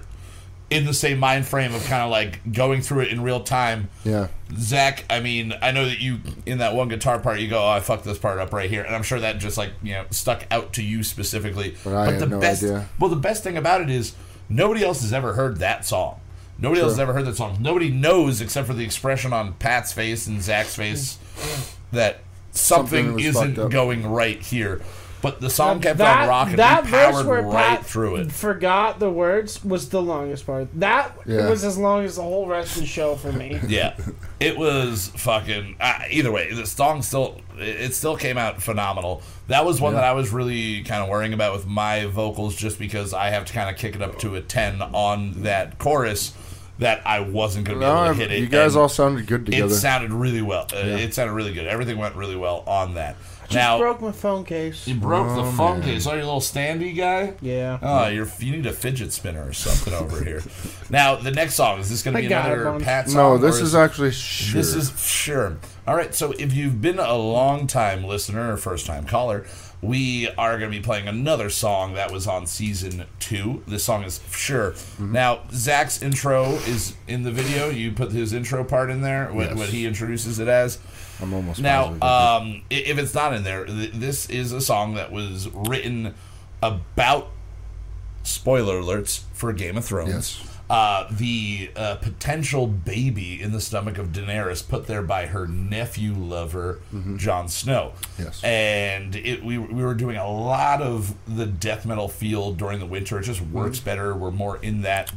in the same mind frame of kind of like going through it in real time. yeah, Zach, I mean, I know that you in that one guitar part, you go, "Oh, I fucked this part up right here," and I'm sure that just like you know stuck out to you specifically. But I had no best, idea. well, the best thing about it is nobody else has ever heard that song. Nobody else has ever heard that song. Nobody knows except for the expression on Pat's face and Zach's face mm. that something, Something isn't going right here. But the song kept that, on rocking. That we verse powered where right Pat through it. forgot the words was the longest part. That Yeah. was as long as the whole rest of the show for me. Yeah, it was fucking. Uh, either way, the song still it it still came out phenomenal. That was one that I was really kind of worrying about with my vocals, just because I have to kind of kick it up to a ten on that chorus. That I wasn't going to be no, able to hit it. you guys and all sounded good together. It sounded really well. Uh, It sounded really good. Everything went really well on that. Just now broke my phone case. you broke the Oh, phone man. case. Oh, your little standy guy. Yeah. Oh, you're you need a fidget spinner or something over here. Now the next song is this going to be another Bones. Pat song? no, or this is actually sure. this is sure. All right, so if you've been a long time listener or first time caller, we are going to be playing another song that was on season two. This song is sure. Mm-hmm. Now, Zach's intro is in the video. You put his intro part in there, what, Yes. what he introduces it as. I'm almost Now, um, if it's not in there, th- this is a song that was written about spoiler alerts for Game of Thrones. Yes. Uh, the uh, potential baby in the stomach of Daenerys put there by her nephew lover, Jon Snow. Mm-hmm. Yes. And it, we, we were doing a lot of the death metal feel during the winter. It just works Mm-hmm. better. We're more in that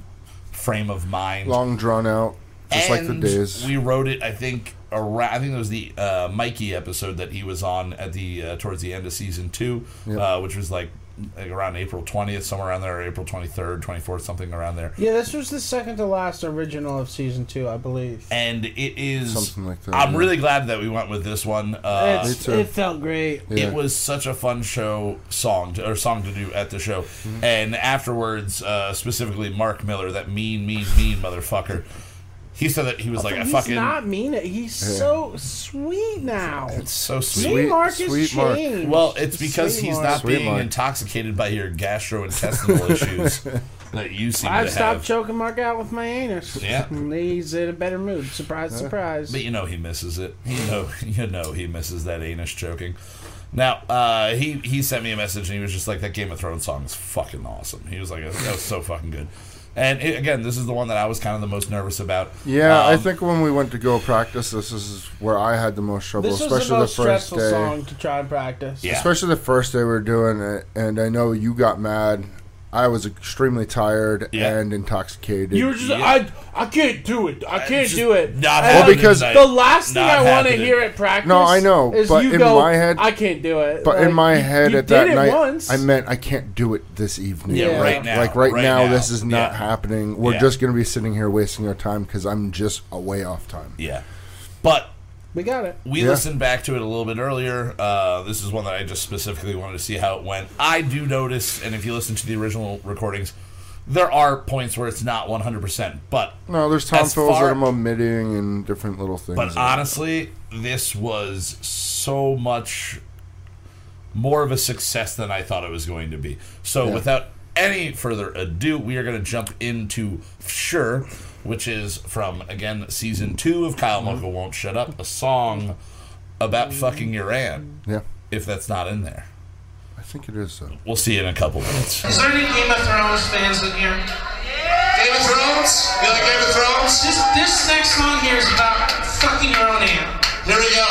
frame of mind long drawn out, just like the days. We wrote it, I think, around. I think it was the uh, Mikey episode that he was on at the uh, towards the end of season two, Yep. uh, which was like, like around April twentieth, somewhere around there, or April twenty third, twenty fourth, something around there. Yeah, this was the second to last original of season two, I believe. And it is Something like that, I'm yeah. really glad that we went with this one. Uh, it felt great. Yeah. It was such a fun show song to, or song to do at the show, Mm-hmm. and afterwards, uh, specifically Mark Miller, that mean, mean, mean motherfucker. He said that he was like, But "I he's fucking." not mean it. He's so sweet now. it's so sweet. Me, Sweet- Mark has sweet Mark. changed. Well, it's because Sweet he's Mark. not Sweet being Mark. intoxicated by your gastrointestinal issues that you seem I've to stopped have. choking Mark out with my anus. Yeah. And he's in a better mood. Surprise, surprise. But you know he misses it. You know, you know he misses that anus choking. Now, uh, he he sent me a message and he was just like, "That Game of Thrones song is fucking awesome." He was like, "That was so fucking good." And it, again, this is the one that I was kind of the most nervous about. yeah, I Um, think when we went to go practice, this is where I had the most trouble, this was especially the the, most first stressful day. song to try and practice. Yeah. Especially the first day we were doing it, and I know you got mad. I was extremely tired Yeah. and intoxicated. You were just, Yeah. I, I can't do it. I uh, can't do it. Not And Well, happening because- tonight. the last thing Not I want to happening. hear at practice. No, I know, is but you in go, my head- I can't do it. but in Like, my you- head you at that it night, once. I meant I can't do it this evening. Yeah, Yeah. right now. Like right, now, now. this is not Yeah. happening. We're Yeah. just going to be sitting here wasting our time because I'm just away off time. Yeah, but we got it. We Yeah. listened back to it a little bit earlier. Uh, this is one that I just specifically wanted to see how it went. I do notice, and if you listen to the original recordings, there are points where it's not 100%. But No, there's tom As fills far- that I'm omitting and different little things. but honestly, this was so much more of a success than I thought it was going to be. So Yeah. without any further ado, we are going to jump into Sure, which is from again season two of Kyle mm-hmm. Mocha Won't Shut Up, a song about mm-hmm. fucking your aunt. Yeah, If that's not in there, I think it is though. we'll see you in a couple minutes. Is there any Game of Thrones fans in here? Game of Thrones? You like Game of Thrones? This this next song here is about fucking your own aunt. Here we go.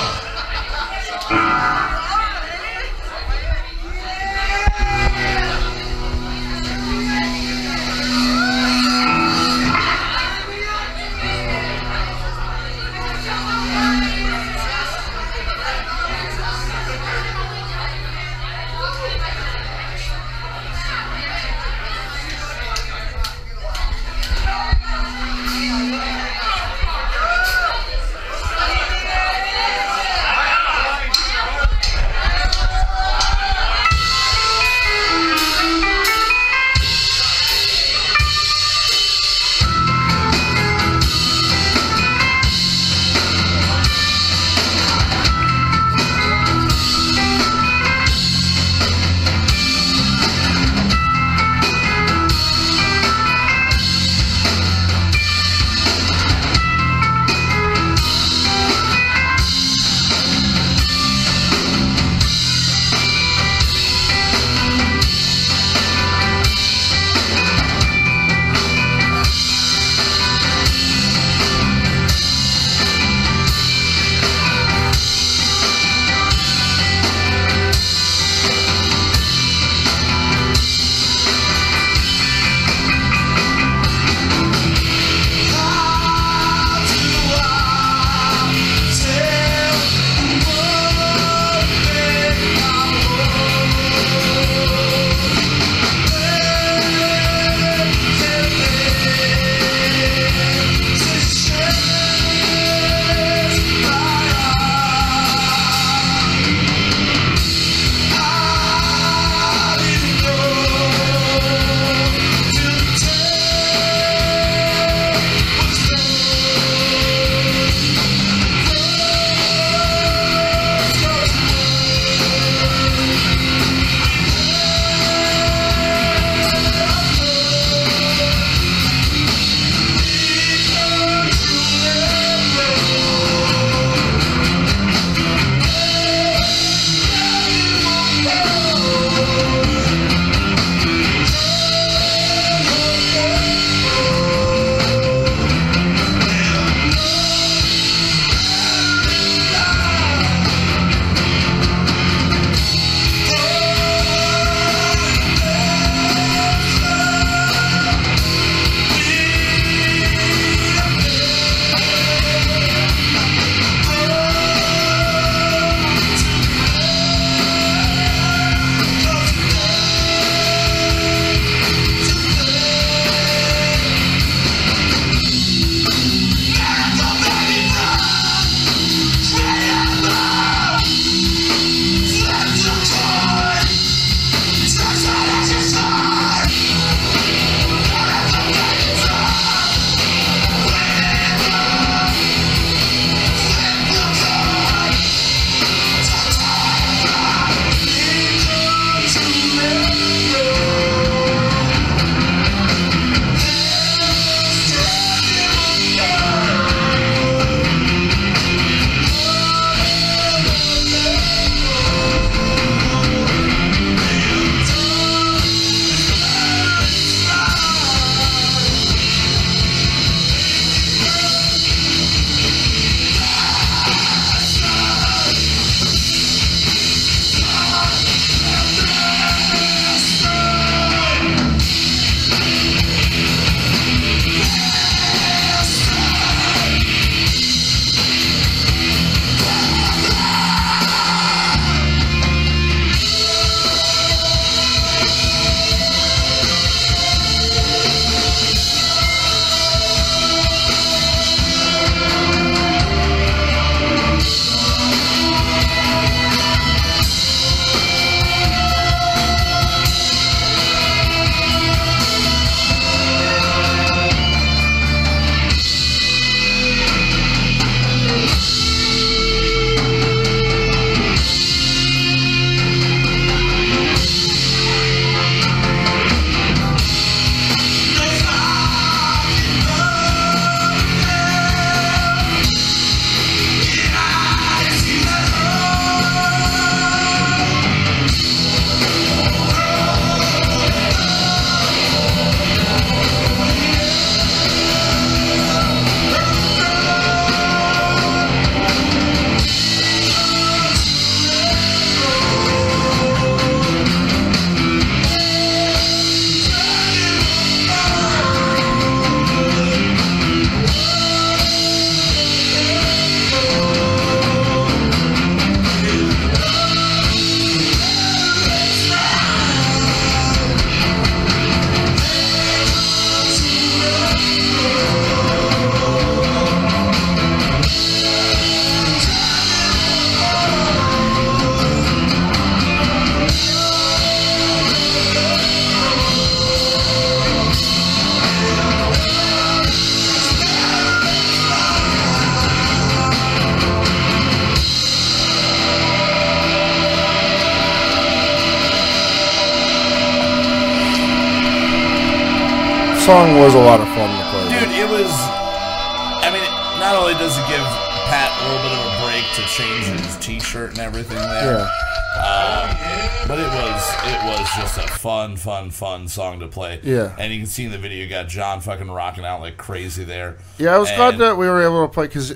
Song was a lot of fun to play. Dude, it was. I mean, not only does it give Pat a little bit of a break to change his T-shirt and everything there, Yeah. Um, but it was it was just a fun, fun, fun song to play. Yeah. and you can see in the video, you got John fucking rocking out like crazy there. Yeah, I was glad that we were able to play because,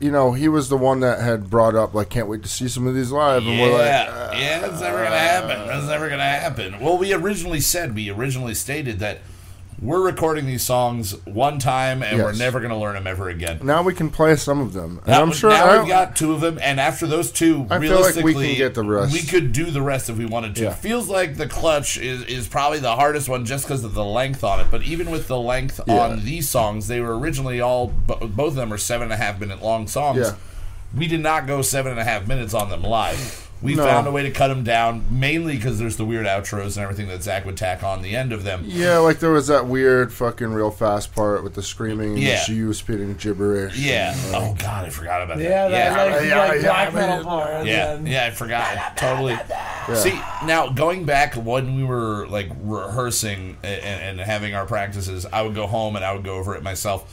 you know, he was the one that had brought up like, can't wait to see some of these live, and we're like, Yeah, yeah, it's never gonna happen. It's never gonna happen. Well, we originally said, we originally stated that we're recording these songs one time and we're never gonna learn them ever again. now we can play some of them, Now, I'm sure. now we've got two of them, and after those two, I feel like we realistically, can get the rest. We could do the rest if we wanted to. Yeah. Feels like the clutch is, is probably the hardest one just because of the length on it. But even with the length Yeah. on these songs, they were originally all both of them are seven and a half minute long songs. Yeah. We did not go seven and a half minutes on them live. We No. found a way to cut them down, mainly because there's the weird outros and everything that Zach would tack on the end of them. yeah, like there was that weird fucking real fast part with the screaming and Yeah. the you spitting gibberish. Yeah. and, uh, Oh God, I forgot about Yeah, that. that like, yeah, like yeah, black yeah, metal yeah. part. Yeah, and- yeah, I forgot totally. See, now going back when we were like rehearsing and, and having our practices, I would go home and I would go over it myself,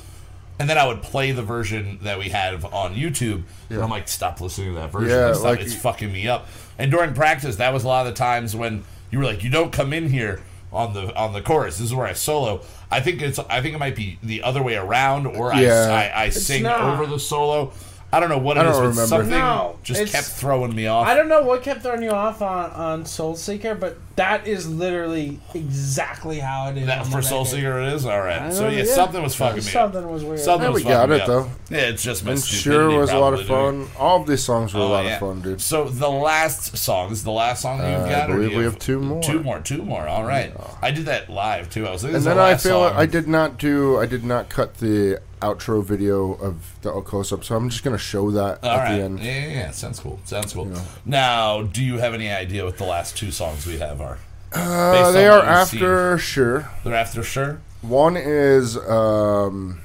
and then I would play the version that we have on YouTube. And I'm like, stop listening to that version. Yeah, Like, stop, like- it's fucking me up. And during practice, that was a lot of the times when you were like, you don't come in here on the on the chorus. This is where I solo. I think it's I think it might be the other way around, or Yeah. I, I, I sing not. over the solo. I don't know what it I don't but remember. something No, just it's- kept throwing me off. I don't know what kept throwing you off on, on Soul Seeker, but that is literally exactly how it is. That on for the Soul record. Seeker it is all right. So know, yeah, something was fucking me. up. Something was weird. Something Yeah, was we got me it, up. though. Yeah, it's just my and stupidity. sure was a lot of probably. fun. All of these songs were a Oh, lot yeah. of fun, dude. So the last song this is the last song that you've Uh, I got. or do believe you we have two more. Two more. Two more. All right. I did that live too. I was. Like, this And is then the I last feel song. I did not do I did not cut the outro video of the close up, so I'm just gonna show that All at right. the end. Yeah, yeah, yeah. Sounds cool. Sounds cool. Now, do you have any idea what the last two songs we have are? Uh, they are you've seen. after sure. They're after sure. One is um,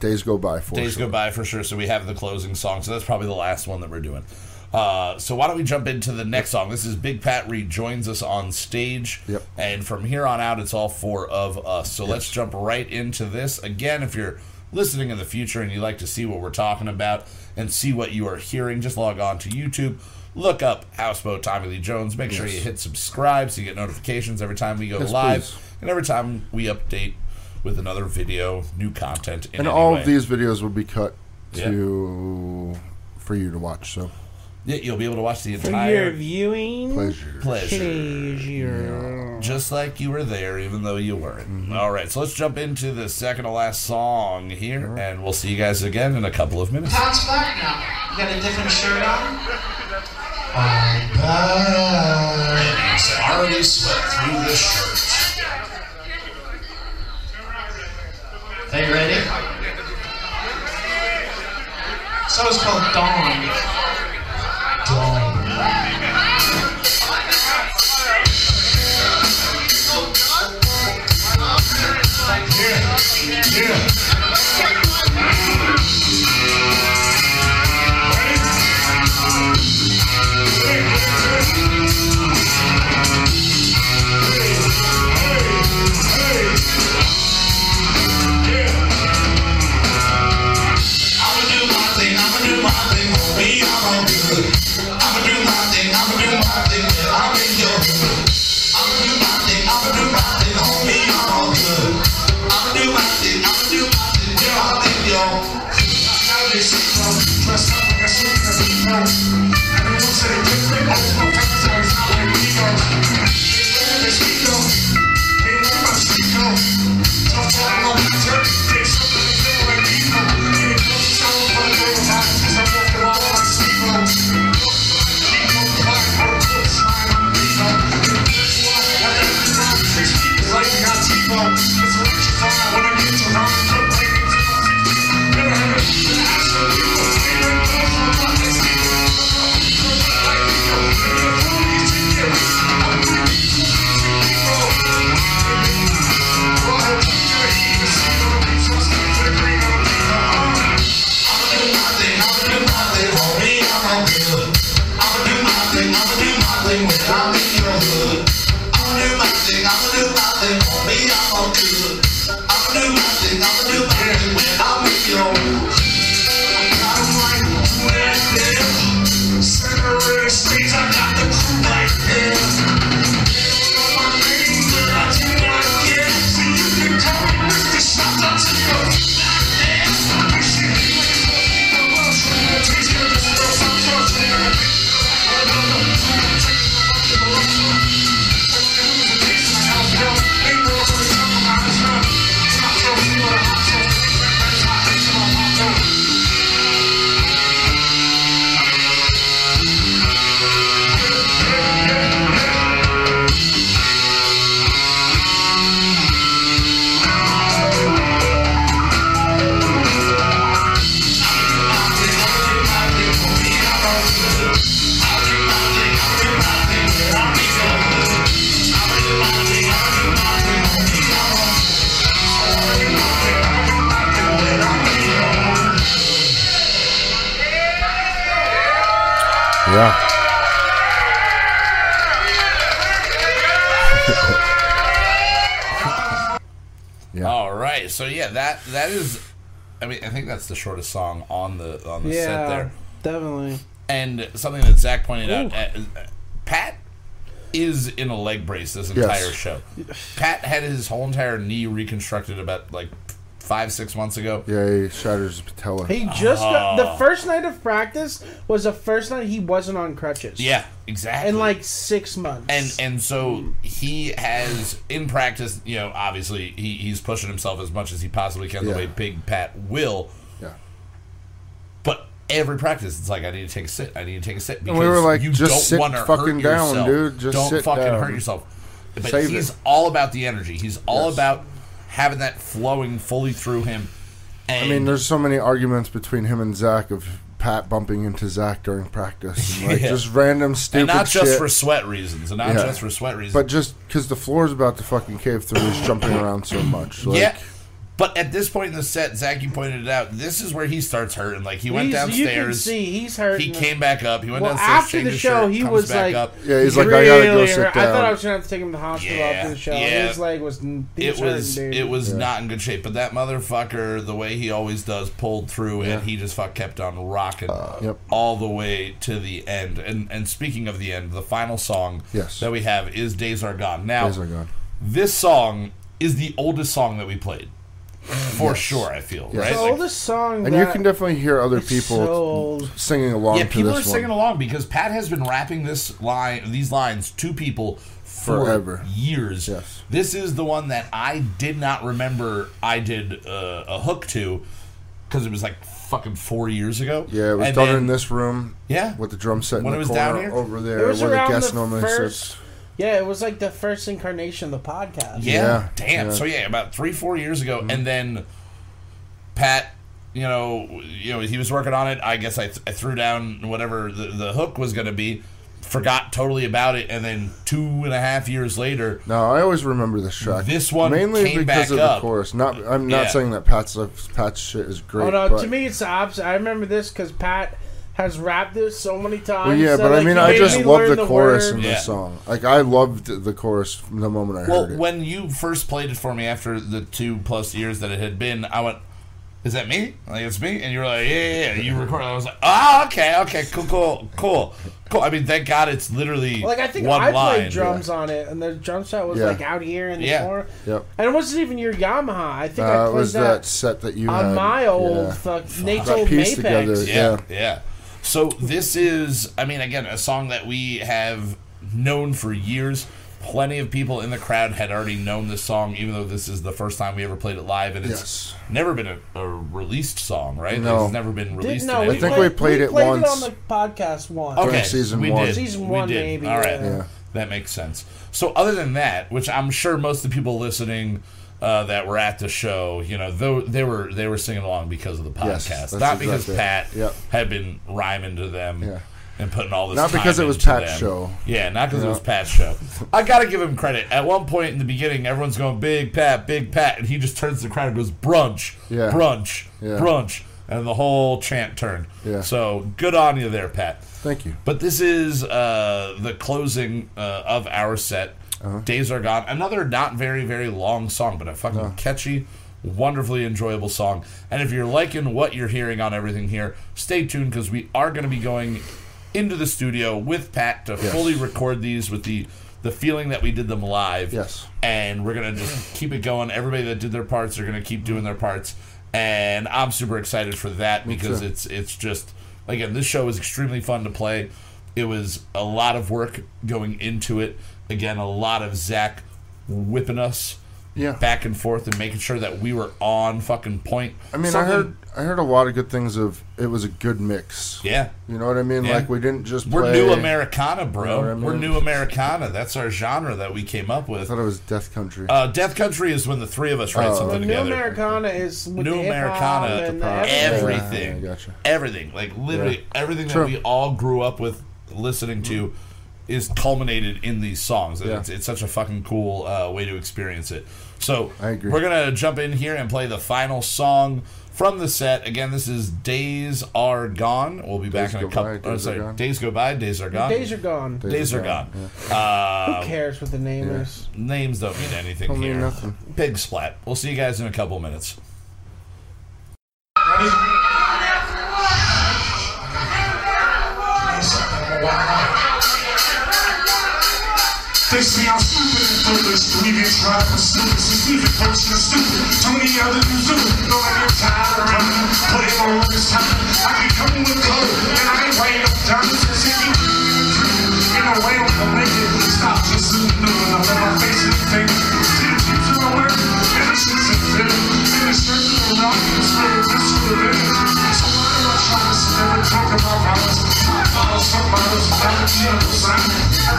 Days Go By for Days sure. go by for sure. So we have the closing song. So that's probably the last one that we're doing. Uh, so why don't we jump into the next song? This is Big Pat Reed joins us on stage, Yep. and from here on out, it's all four of us. So let's jump right into this. Again, if you're listening in the future and you'd like to see what we're talking about and see what you are hearing, just log on to YouTube. Look up Houseboat Tommy Lee Jones. Make sure you hit subscribe so you get notifications every time we go Yes, live please. and every time we update with another video, new content. And all way. of these videos will be cut Yeah. to for you to watch. So Yeah, you'll be able to watch the For your entire viewing pleasure. pleasure. pleasure. Just like you were there, even though you weren't. Mm-hmm. All right, so let's jump into the second to last song here, and we'll see you guys again in a couple of minutes. Todd's back now. You got a different shirt on? He's already swept through the shirt. Are you ready? So it's called Dawn. Dawn. Think that's the shortest song on the on the set there. definitely. And something that Zach pointed out, Ooh. uh, uh, Pat is in a leg brace this Yes. entire show. Pat had his whole entire knee reconstructed about like five six months ago. Yeah, he shatters his patella. He just got, Oh. the first night of practice was the first night he wasn't on crutches. Yeah, exactly. in like six months. and and so he has in practice, you know, obviously he, he's pushing himself as much as he possibly can the Yeah. way Big Pat will. Yeah. But every practice, it's like I need to take a sit. I need to take a sit because And we were like, you just don't sit want to fucking hurt down, yourself. dude. Just don't sit fucking down. hurt yourself. But Save he's it. all about the energy. He's all Yes. about having that flowing fully through him. And I mean, there's so many arguments between him and Zach of Pat bumping into Zach during practice, and, like Yeah. just random stupid and not just shit. for sweat reasons, and not Yeah. just for sweat reasons. but just because the floor is about to fucking cave through, he's jumping around so much. Like, yeah. But at this point in the set, Zach, you pointed it out. This is where he starts hurting. Like he went He's- You can downstairs. see he's hurt. He came back up. He went Well, downstairs. after the show, shirt, he was like- up. Yeah, he's like, I gotta go Really sit hurt. I thought. I was gonna have to take him to the hospital Yeah, after the show. yeah. His leg was. It was hurting, it was Yeah. not in good shape. But that motherfucker, the way he always does, pulled through, Yeah. and he just fuck kept on rocking uh, Yep. all the way to the end. And and speaking of the end, the final song Yes. that we have is "Days Are Gone." Now, Days are gone. this song is the oldest song that we played, for sure. I feel Yes. right. the Like, oldest song. And you can definitely hear other people So singing along Yeah, to people are this singing one. along because Pat has been rapping this line, these lines to people for Forever. years. Yes. This is the one that I did not remember. I did uh, a hook to because it was like fucking four years ago. Yeah, it was And done then- in this room Yeah, with the drum set in When the it was corner down here? over It there was where the around guest the normally first. sits. Yeah, it was like the first incarnation of the podcast. yeah, Yeah, damn. yeah. So yeah, about three, four years ago, Mm-hmm. and then Pat. You know, you know, he was working on it. I guess I, th- I threw down whatever the, the hook was going to be, forgot totally about it, and then two and a half years later, No, I always remember this track. This one mainly came because back of up. the chorus. Not, I'm not Yeah. saying that Pat's Pat's shit is great. Oh no, but, to me it's the opposite. I remember this because Pat has rapped this so many times. Well, yeah, that, but I mean, I just me love learn the chorus word. in Yeah. this song. Like I loved the chorus from the moment I Well, heard it. Well, when you first played it for me after the two plus years that it had been, I went, "Is that me? Like it's me?" And you were like, "Yeah, yeah." yeah. You recorded. I was like, "Oh, okay, okay, cool, cool, cool, cool." I mean, thank God it's literally Like I think one I line. played drums on it, and the drum set was Yeah. like out here in the Yeah. corner, yep, and it wasn't even your Yamaha. I think I uh, it played was that, that, set that you on had. my old yeah. fuck, Nate's That old piece Mapex. together. Yeah, Yeah. Yeah. So this is, I mean, again, a song that we have known for years. Plenty of people in the crowd had already known this song, even though this is the first time we ever played it live, and it's Yes. never been a, a released song, right? No. It's never been released. Didn't know. in We any think way. we played it once. on the podcast once. Okay, During season we one. did. Season We one, did. maybe, All right, yeah. Yeah. that makes sense. So, other than that, which I'm sure most of the people listening uh, that were at the show, you know, though they were they were singing along because of the podcast, that's not because exactly it. Pat Yep. had been rhyming to them. Yeah. And putting all this Not because it was Pat's them. show. Yeah, not because it was Pat's show. I gotta give him credit. At one point in the beginning, everyone's going big Pat, big Pat, and he just turns to the crowd and goes brunch, Yeah. brunch, Yeah. brunch, and the whole chant turned. Yeah. So good on you there, Pat. Thank you. But this is uh, the closing uh, of our set. Uh-huh. Days are gone. Another not very very long song, but a fucking catchy, wonderfully enjoyable song. And if you're liking what you're hearing on everything here, stay tuned because we are going to be going into the studio with Pat to Yes. fully record these with the the feeling that we did them live. Yes. And we're gonna just keep it going. Everybody that did their parts are gonna keep doing their parts. And I'm super excited for that because too. it's it's just again, this show is extremely fun to play. It was a lot of work going into it. Again, a lot of Zach whipping us Yeah. back and forth and making sure that we were on fucking point. I mean, I heard I heard a lot of good things of it was a good mix. Yeah. You know what I mean? Yeah. Like we didn't just We're new Americana, bro. You know what I We're new Americana. That's our genre that we came up with. I thought it was Death Country. Uh, Death Country is when the three of us write Oh. something The New together. Americana is with New the Americana, and the everything. everything. Yeah, gotcha. Everything. Like literally Yeah. everything that we all grew up with listening to is culminated in these songs. Yeah. It's, it's such a fucking cool uh, way to experience it. So I agree. we're gonna jump in here and play the final song from the set. Again, this is "Days Are Gone." We'll be back in a couple. By, oh, Days Are sorry, Gone. days go by, days are gone. Days are gone. Days are gone. Who Uh, cares what the name is? names don't mean anything Don't mean here. nothing. Big splat. We'll see you guys in a couple minutes. Ready? They say I'm stupid and foolish. We been trying for stupid since we've been coaching stupid. Too many other dudes do it. Know I get tired of running. In all this time. I be coming with color. And I ain't writing up diamonds. Cause if you in a way I'm gonna make it. Stop just looking up and my face fake. See the jeans in my work. And the shit's in fit. And the shirt in the rock. And the spirit. This is what it is. So why do I try to never talk about violence? I follow some models. On the sign. At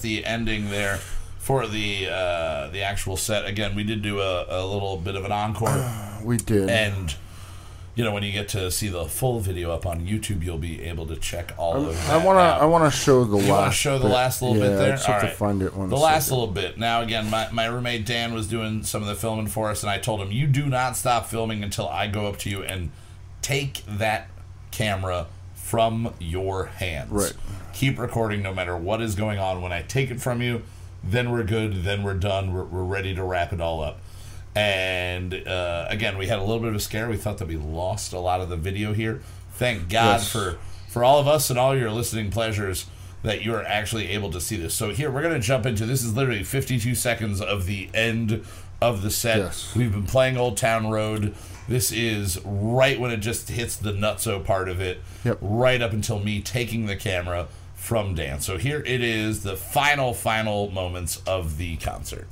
there it is. That's the ending there for the uh, the actual set. Again, we did do a, a little bit of an encore, We did. and you know when you get to see the full video up on YouTube, you'll be able to check all of That I want to. I want to show the You last. want to show the bit. last little yeah, bit there? I just have All to find it. One the last second. little bit. Now, again, my, my roommate Dan was doing some of the filming for us, and I told him, You do not stop filming until I go up to you and take that camera from your hands. Right. Keep recording no matter what is going on. When I take it from you, then we're good, then we're done, we're, we're ready to wrap it all up. And uh, again, we had a little bit of a scare. We thought that we lost a lot of the video here. Thank God Yes. for for all of us and all your listening pleasures that you are actually able to see this. So here we're going to jump into this is literally 52 seconds of the end of the set. Yes. We've been playing Old Town Road. This is right when it just hits the nutso part of it. Yep. Right up until me taking the camera from Dan. So here it is, the final, final moments of the concert.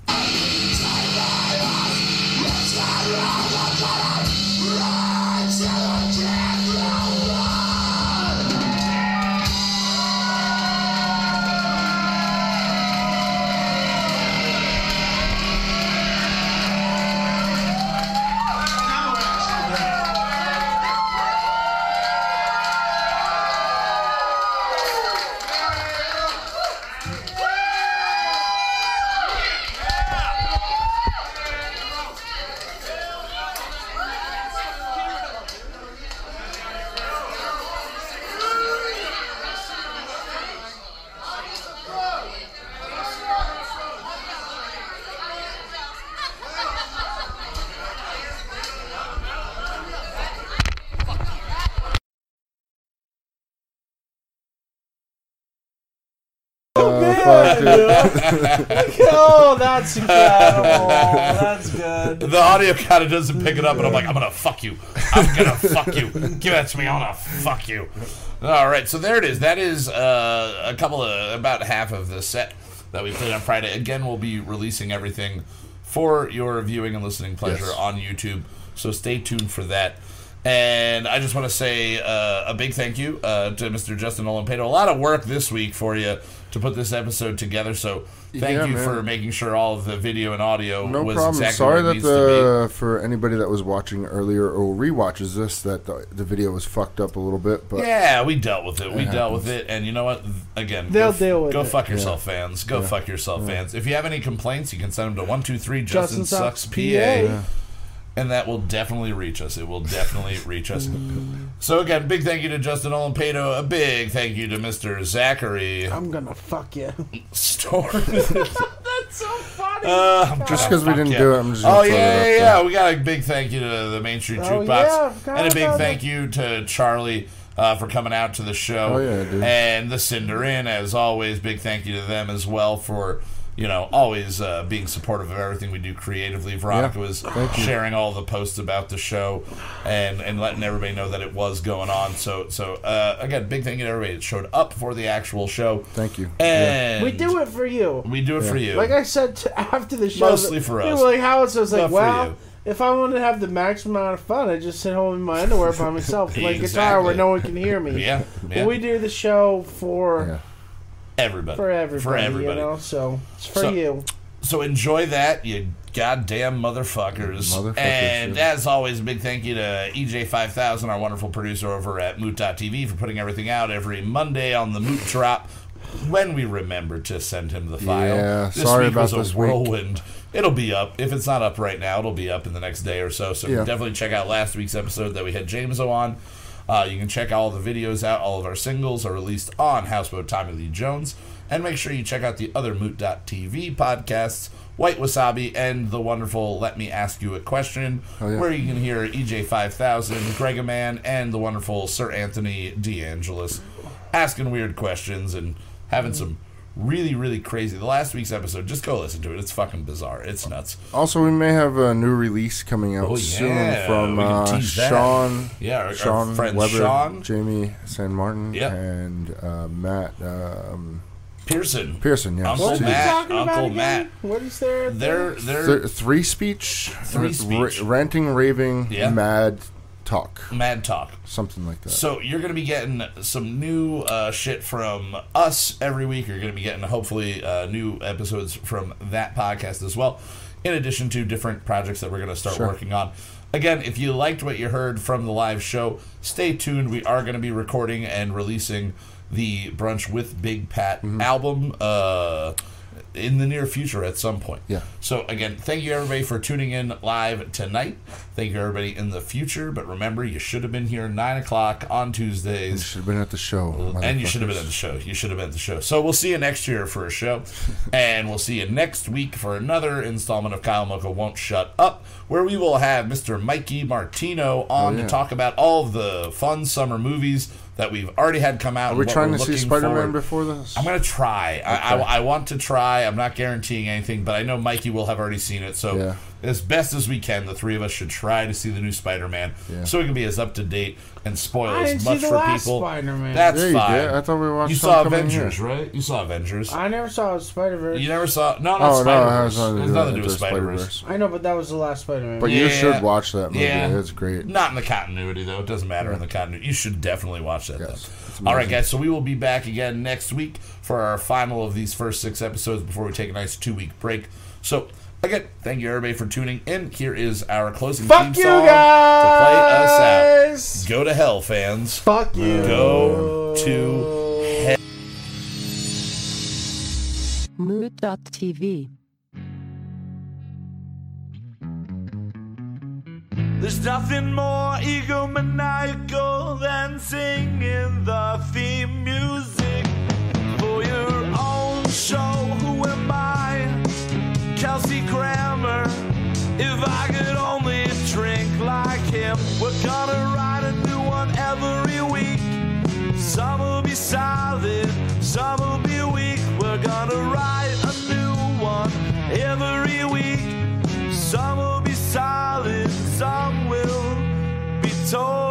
oh, that's incredible. That's good. The audio kind of doesn't pick it up, and I'm like, I'm gonna fuck you. I'm gonna fuck you. Give that to me. I'm gonna fuck you. All right, so there it is. That is uh, a couple of about half of the set that we played on Friday. Again, we'll be releasing everything for your viewing and listening pleasure Yes. on YouTube. So stay tuned for that. And I just want to say uh, a big thank you uh, to Mr. Justin Olimpedo. A lot of work this week for you to put this episode together. So thank Yeah, you man. for making sure all of the video and audio No was problem. exactly Sorry where it that needs to be. the for anybody that was watching earlier or rewatches this that the, the video was fucked up a little bit, but Yeah, we dealt with it. We It dealt with it, and you know what? Again, They'll go, deal with go it. fuck yourself, fans. Go fuck yourself, fans. If you have any complaints, you can send them to one two three Justin, Justin sucks, Sucks PA, PA. And that will definitely reach us. It will definitely reach us. So again, big thank you to Justin Olimpedo. A big thank you to Mister Zachary I'm gonna fuck you. Storm. That's so funny. Uh, Just gonna 'cause we didn't ya. do it, I'm just Oh gonna yeah, it yeah, yeah. We got a big thank you to the Main Street Oh, Jukebox, yeah, and a big about thank you to Charlie uh, for coming out to the show. Oh, yeah, dude. And the Cinder Inn, as always, big thank you to them as well for you know always uh, being supportive of everything we do creatively. Veronica Yeah, was thank you. sharing all the posts about the show and and letting everybody know that it was going on. So so uh, again, big thank you to everybody that showed up for the actual show. thank you. And we do it for you. We do it for you. Like I said to, after the show, Mostly for us. were like, "How?" So I was like, Not for "Well, if I wanted to have the maximum amount of fun, I just sit home in my underwear by myself, with my guitar where no one can hear me." yeah, But we do the show for Yeah. Everybody for everybody, for everybody. you know. So it's for So- you. So enjoy that, you goddamn motherfuckers. Motherfuckers, and yeah. as always, a big thank you to EJ5000, our wonderful producer over at Moot.tv, for putting everything out every Monday on the Moot Drop when we remember to send him the file. Yeah, this sorry week about was a this week. whirlwind. It'll be up. If it's not up right now, it'll be up in the next day or so. So Yeah. definitely check out last week's episode that we had James O on. Uh, you can check all the videos out. All of our singles are released on Houseboat Tommy Lee Jones. And make sure you check out the other Moot.tv podcasts, White Wasabi, and the wonderful Let Me Ask You a Question, Oh, yeah. where you can hear E EJ5000, Gregaman, and the wonderful Sir Anthony DeAngelis asking weird questions and having some really, really crazy. The last week's episode, just go listen to it. It's fucking bizarre. It's nuts. Also, we may have a new release coming out Oh, soon from uh. Sean. Yeah, our- our Sean friend Weber, Sean. Jamie San Martin, Yep. and uh, Matt um, Pearson. Pearson. yeah. Uncle What are two. we Matt, Uncle? Matt. What is there? They're they're Th- three speech, Three r- speech. ranting, raving, Yeah. mad talk, mad talk. something like that. So you're going to be getting some new uh, shit from us every week. You're going to be getting hopefully uh, new episodes from that podcast as well, in addition to different projects that we're going to start Sure. working on. Again, if you liked what you heard from the live show, stay tuned. We are going to be recording and releasing the Brunch with Big Pat Mm-hmm. album uh, in the near future at some point. Yeah. So again, thank you everybody for tuning in live tonight. Thank you everybody in the future. But remember, you should have been here nine o'clock on you Tuesdays, should have been at the show, and you should have been at the show. You should have been at the show. So we'll see you next year for a show, and we'll see you next week for another installment of Kyle Mocha Won't Shut Up, where we will have Mr. Mikey Martino oh, on Oh, yeah. to talk about all the fun summer movies that we've already had come out. Are we trying to see Spider Man before this? I'm gonna try. I, I, I want to try. I'm not guaranteeing anything, but I know Mikey will have already seen it. So Yeah. As best as we can, the three of us should try to see the new Spider-Man, Yeah. so we can be as up to date and spoil I didn't as see much the for last people. Spider-Man. That's Yeah, fine. did. I thought we watched You saw Avengers, here. right? You saw Avengers. I never saw Spider Verse. you never saw oh, no, not Oh Spider it has Verse. nothing to It has nothing to do with Spider Verse. I know, but that was the last Spider-Man. But Yeah. you should watch that movie. Yeah. It's great. Not in the continuity though. It doesn't matter in the continuity. You should definitely watch that Yes, though. All right, guys. So we will be back again next week for our final of these first six episodes before we take a nice two week break. So again, thank you everybody for tuning in. Here is our closing Fuck theme you song guys! to play us out. Go to hell, fans. Fuck you. Go to hell. Moot.tv. There's nothing more egomaniacal than singing the theme music for your own show. Who am I? Kelsey Grammer. If I could only drink like him, we're gonna write a new one every week. Some will be solid, some will be weak. We're gonna write a new one every week. Some will be solid, some will be told.